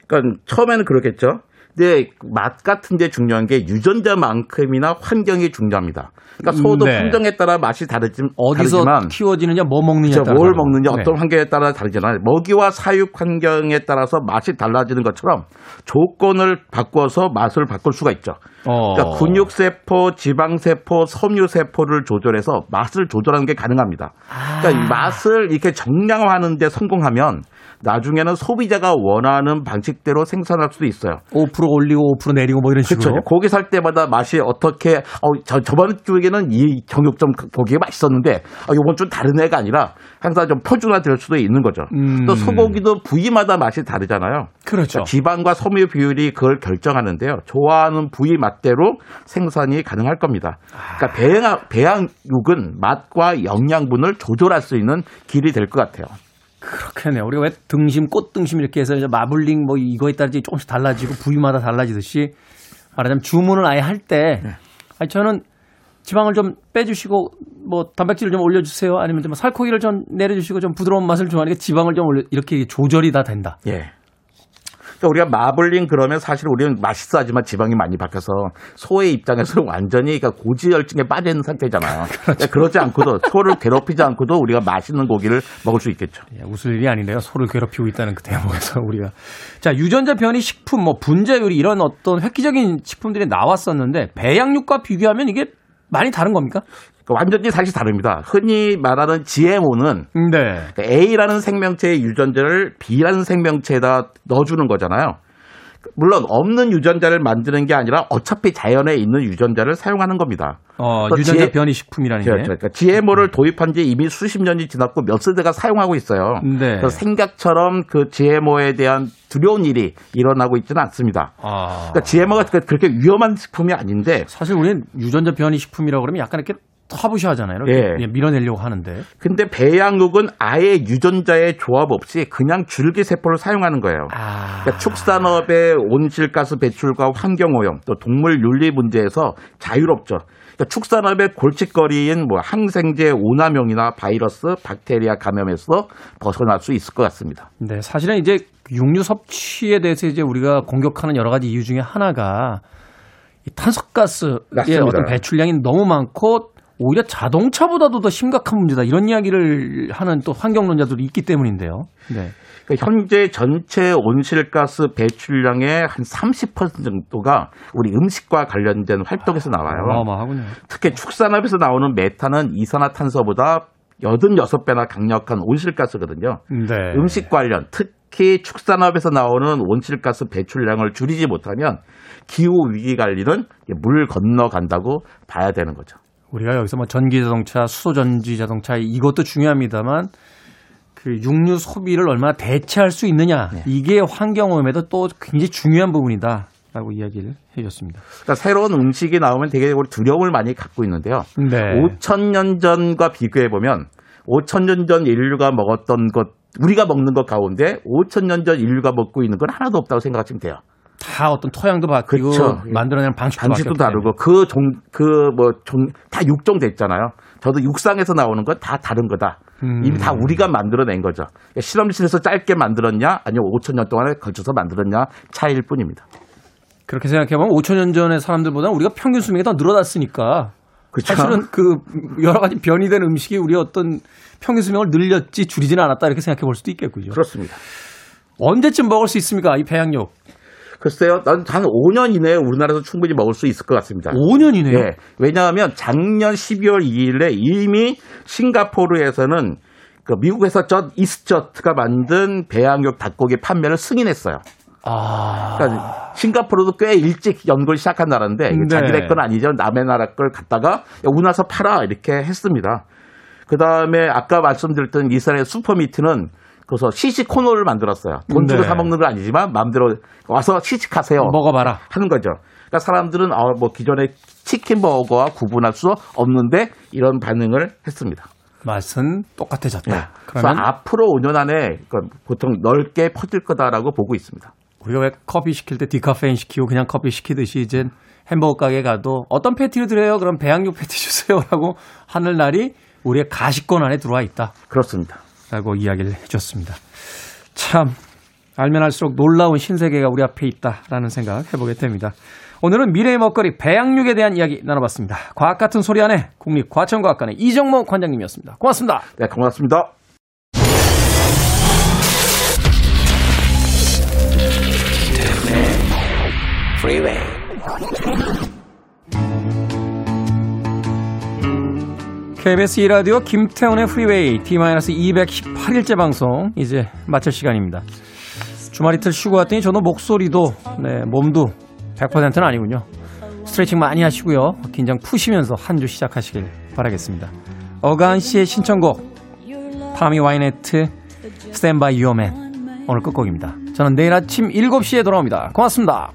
그러니까 처음에는 그렇겠죠. 근데 맛 같은 데 중요한 게 유전자만큼이나 환경이 중요합니다. 그러니까 소도 네. 품종에 따라 맛이 다르지, 어디서 다르지만 키워지느냐, 뭐 먹느냐에. 따라 뭘. 먹느냐 네. 어떤 환경에 따라 다르잖아요. 먹이와 사육 환경에 따라서 맛이 달라지는 것처럼 조건을 바꿔서 맛을 바꿀 수가 있죠. 어. 그러니까 근육세포, 지방세포, 섬유세포를 조절해서 맛을 조절하는 게 가능합니다. 그러니까 이 맛을 이렇게 정량화하는 데 성공하면 나중에는 소비자가 원하는 방식대로 생산할 수도 있어요. 5% 올리고 5% 내리고 뭐 이런 식으로. 그렇죠. 고기 살 때마다 맛이 어떻게 어, 저 저번 주에는 이 정육점 고기가 맛있었는데 어, 이번 주 다른 애가 아니라 항상 좀 표준화될 수도 있는 거죠. 음. 또 소고기도 부위마다 맛이 다르잖아요. 그렇죠. 그러니까 지방과 섬유 비율이 그걸 결정하는데요. 좋아하는 부위 맛대로 생산이 가능할 겁니다. 그러니까 배양, 배양육은 맛과 영양분을 조절할 수 있는 길이 될 것 같아요. 그렇겠네요. 우리가 왜 등심, 꽃등심 이렇게 해서 마블링 뭐 이거에 따라 조금씩 달라지고 부위마다 달라지듯이 말하자면 주문을 아예 할때 네. 아니 저는 지방을 좀 빼주시고 뭐 단백질을 좀 올려주세요. 아니면 좀 살코기를 좀 내려주시고 좀 부드러운 맛을 좋아하니까 지방을 좀 올려 이렇게 조절이 다 된다. 예. 그러니까 우리가 마블링 그러면 사실 우리는 맛있어 하지만 지방이 많이 박혀서 소의 입장에서는 완전히 그러니까 고지혈증에 빠져 있는 상태잖아요. 그러그러지 않고도 소를 괴롭히지 않고도 우리가 맛있는 고기를 먹을 수 있겠죠. 예, 웃을 일이 아닌데요. 소를 괴롭히고 있다는 그 대목에서 우리가 자 유전자 변이 식품, 뭐 분자 요리 이런 어떤 획기적인 식품들이 나왔었는데 배양육과 비교하면 이게 많이 다른 겁니까? 그러니까 완전히 사실 다릅니다. 흔히 말하는 GMO는 네. A라는 생명체의 유전자를 B라는 생명체에다 넣어주는 거잖아요. 물론 없는 유전자를 만드는 게 아니라 어차피 자연에 있는 유전자를 사용하는 겁니다. 어, 또 유전자 G- 변이 식품이라는 게. 그렇죠. 그러니까 GMO를 도입한 지 이미 수십 년이 지났고 몇 세대가 사용하고 있어요. 네. 그래서 생각처럼 그 GMO에 대한 두려운 일이 일어나고 있지는 않습니다. 아. 그러니까 GMO가 그렇게 위험한 식품이 아닌데 사실 우리는 유전자 변이 식품이라고 그러면 약간 이렇게 터부시 하잖아요. 이렇게 예. 예, 밀어내려고 하는데. 근데 배양육은 아예 유전자의 조합 없이 그냥 줄기세포를 사용하는 거예요. 아. 그러니까 축산업의 온실가스 배출과 환경오염 또 동물 윤리 문제에서 자유롭죠. 그러니까 축산업의 골칫거리인 뭐 항생제 오남용이나 바이러스, 박테리아 감염에서 벗어날 수 있을 것 같습니다. 네, 사실은 이제 육류 섭취에 대해서 이제 우리가 공격하는 여러 가지 이유 중에 하나가 이 탄소가스의 맞습니다. 어떤 배출량이 너무 많고 오히려 자동차보다도 더 심각한 문제다. 이런 이야기를 하는 또 환경론자들이 있기 때문인데요. 네. 그러니까 현재 전체 온실가스 배출량의 한 30% 정도가 우리 음식과 관련된 활동에서 나와요. 어마어마하군요. 특히 축산업에서 나오는 메탄은 이산화탄소보다 86배나 강력한 온실가스거든요. 네. 음식 관련 특히 축산업에서 나오는 온실가스 배출량을 줄이지 못하면 기후 위기 관리는 물 건너간다고 봐야 되는 거죠. 우리가 여기서 뭐 전기 자동차, 수소 전지 자동차 이것도 중요합니다만 그 육류 소비를 얼마나 대체할 수 있느냐 네. 이게 환경 오염에도 또 굉장히 중요한 부분이다 라고 이야기를 해줬습니다. 그러니까 새로운 음식이 나오면 되게 우리 두려움을 많이 갖고 있는데요. 네. 5천 년 전과 비교해 보면 5천 년 전 인류가 먹었던 것 우리가 먹는 것 가운데 5천 년 전 인류가 먹고 있는 건 하나도 없다고 생각하시면 돼요. 다 어떤 토양도 바뀌고 그쵸. 만들어내는 방식도, 방식도 다르고 그 종 그 뭐 종 다 육종돼 있잖아요. 저도 육상에서 나오는 건 다 다른 거다. 음. 이미 다 우리가 만들어낸 거죠. 그러니까 실험실에서 짧게 만들었냐, 아니면 5천 년 동안에 걸쳐서 만들었냐 차이일 뿐입니다. 그렇게 생각해보면 5천 년 전의 사람들보다 우리가 평균 수명이 더 늘어났으니까 그쵸? 사실은 그 여러 가지 변이된 음식이 우리 어떤 평균 수명을 늘렸지 줄이지는 않았다 이렇게 생각해 볼 수도 있겠군요. 그렇습니다. 언제쯤 먹을 수 있습니까? 이 배양육. 글쎄요, 난한 5년 이내에 우리나라에서 충분히 먹을 수 있을 것 같습니다. 5년 이내요? 예. 왜냐하면 작년 12월 2일에 이미 싱가포르에서는 그 미국에서 저 이스저트가 만든 배양육 닭고기 판매를 승인했어요. 아. 그러니까 싱가포르도 꽤 일찍 연구를 시작한 나라인데 네. 자기네 건 아니죠. 남의 나라 걸 갖다가 야, 우리나라에서 팔아 이렇게 했습니다. 그 다음에 아까 말씀드렸던 이스라엘 슈퍼미트는 그래서 시식 코너를 만들었어요. 돈 주고 네. 사 먹는 건 아니지만 마음대로 와서 시식하세요. 먹어봐라. 하는 거죠. 그러니까 사람들은 어, 뭐 기존의 치킨 버거와 구분할 수 없는데 이런 반응을 했습니다. 맛은 똑같아졌다. 네. 그러면 앞으로 5년 안에 그 보통 넓게 퍼질 거다라고 보고 있습니다. 우리가 왜 커피 시킬 때 디카페인 시키고 그냥 커피 시키듯이 이제 햄버거 가게 가도 어떤 패티를 드려요? 그럼 배양육 패티 주세요라고 하는 날이 우리의 가식권 안에 들어와 있다. 그렇습니다. 라고 이야기를 해줬습니다. 참 알면 알수록 놀라운 신세계가 우리 앞에 있다라는 생각 해보게 됩니다. 오늘은 미래의 먹거리 배양육에 대한 이야기 나눠봤습니다. 과학 같은 소리 안에 국립과천과학관의 이정모 관장님이었습니다. 고맙습니다. 네, 고맙습니다. KBS 2라디오 김태훈의 프리웨이 D-218일째 방송 이제 마칠 시간입니다. 주말 이틀 쉬고 왔더니 저도 목소리도 네, 몸도 100%는 아니군요. 스트레칭 많이 하시고요. 긴장 푸시면서 한 주 시작하시길 바라겠습니다. 어가한 씨의 신청곡 Tammy Wynette Stand by Your Man 오늘 끝곡입니다. 저는 내일 아침 7시에 돌아옵니다. 고맙습니다.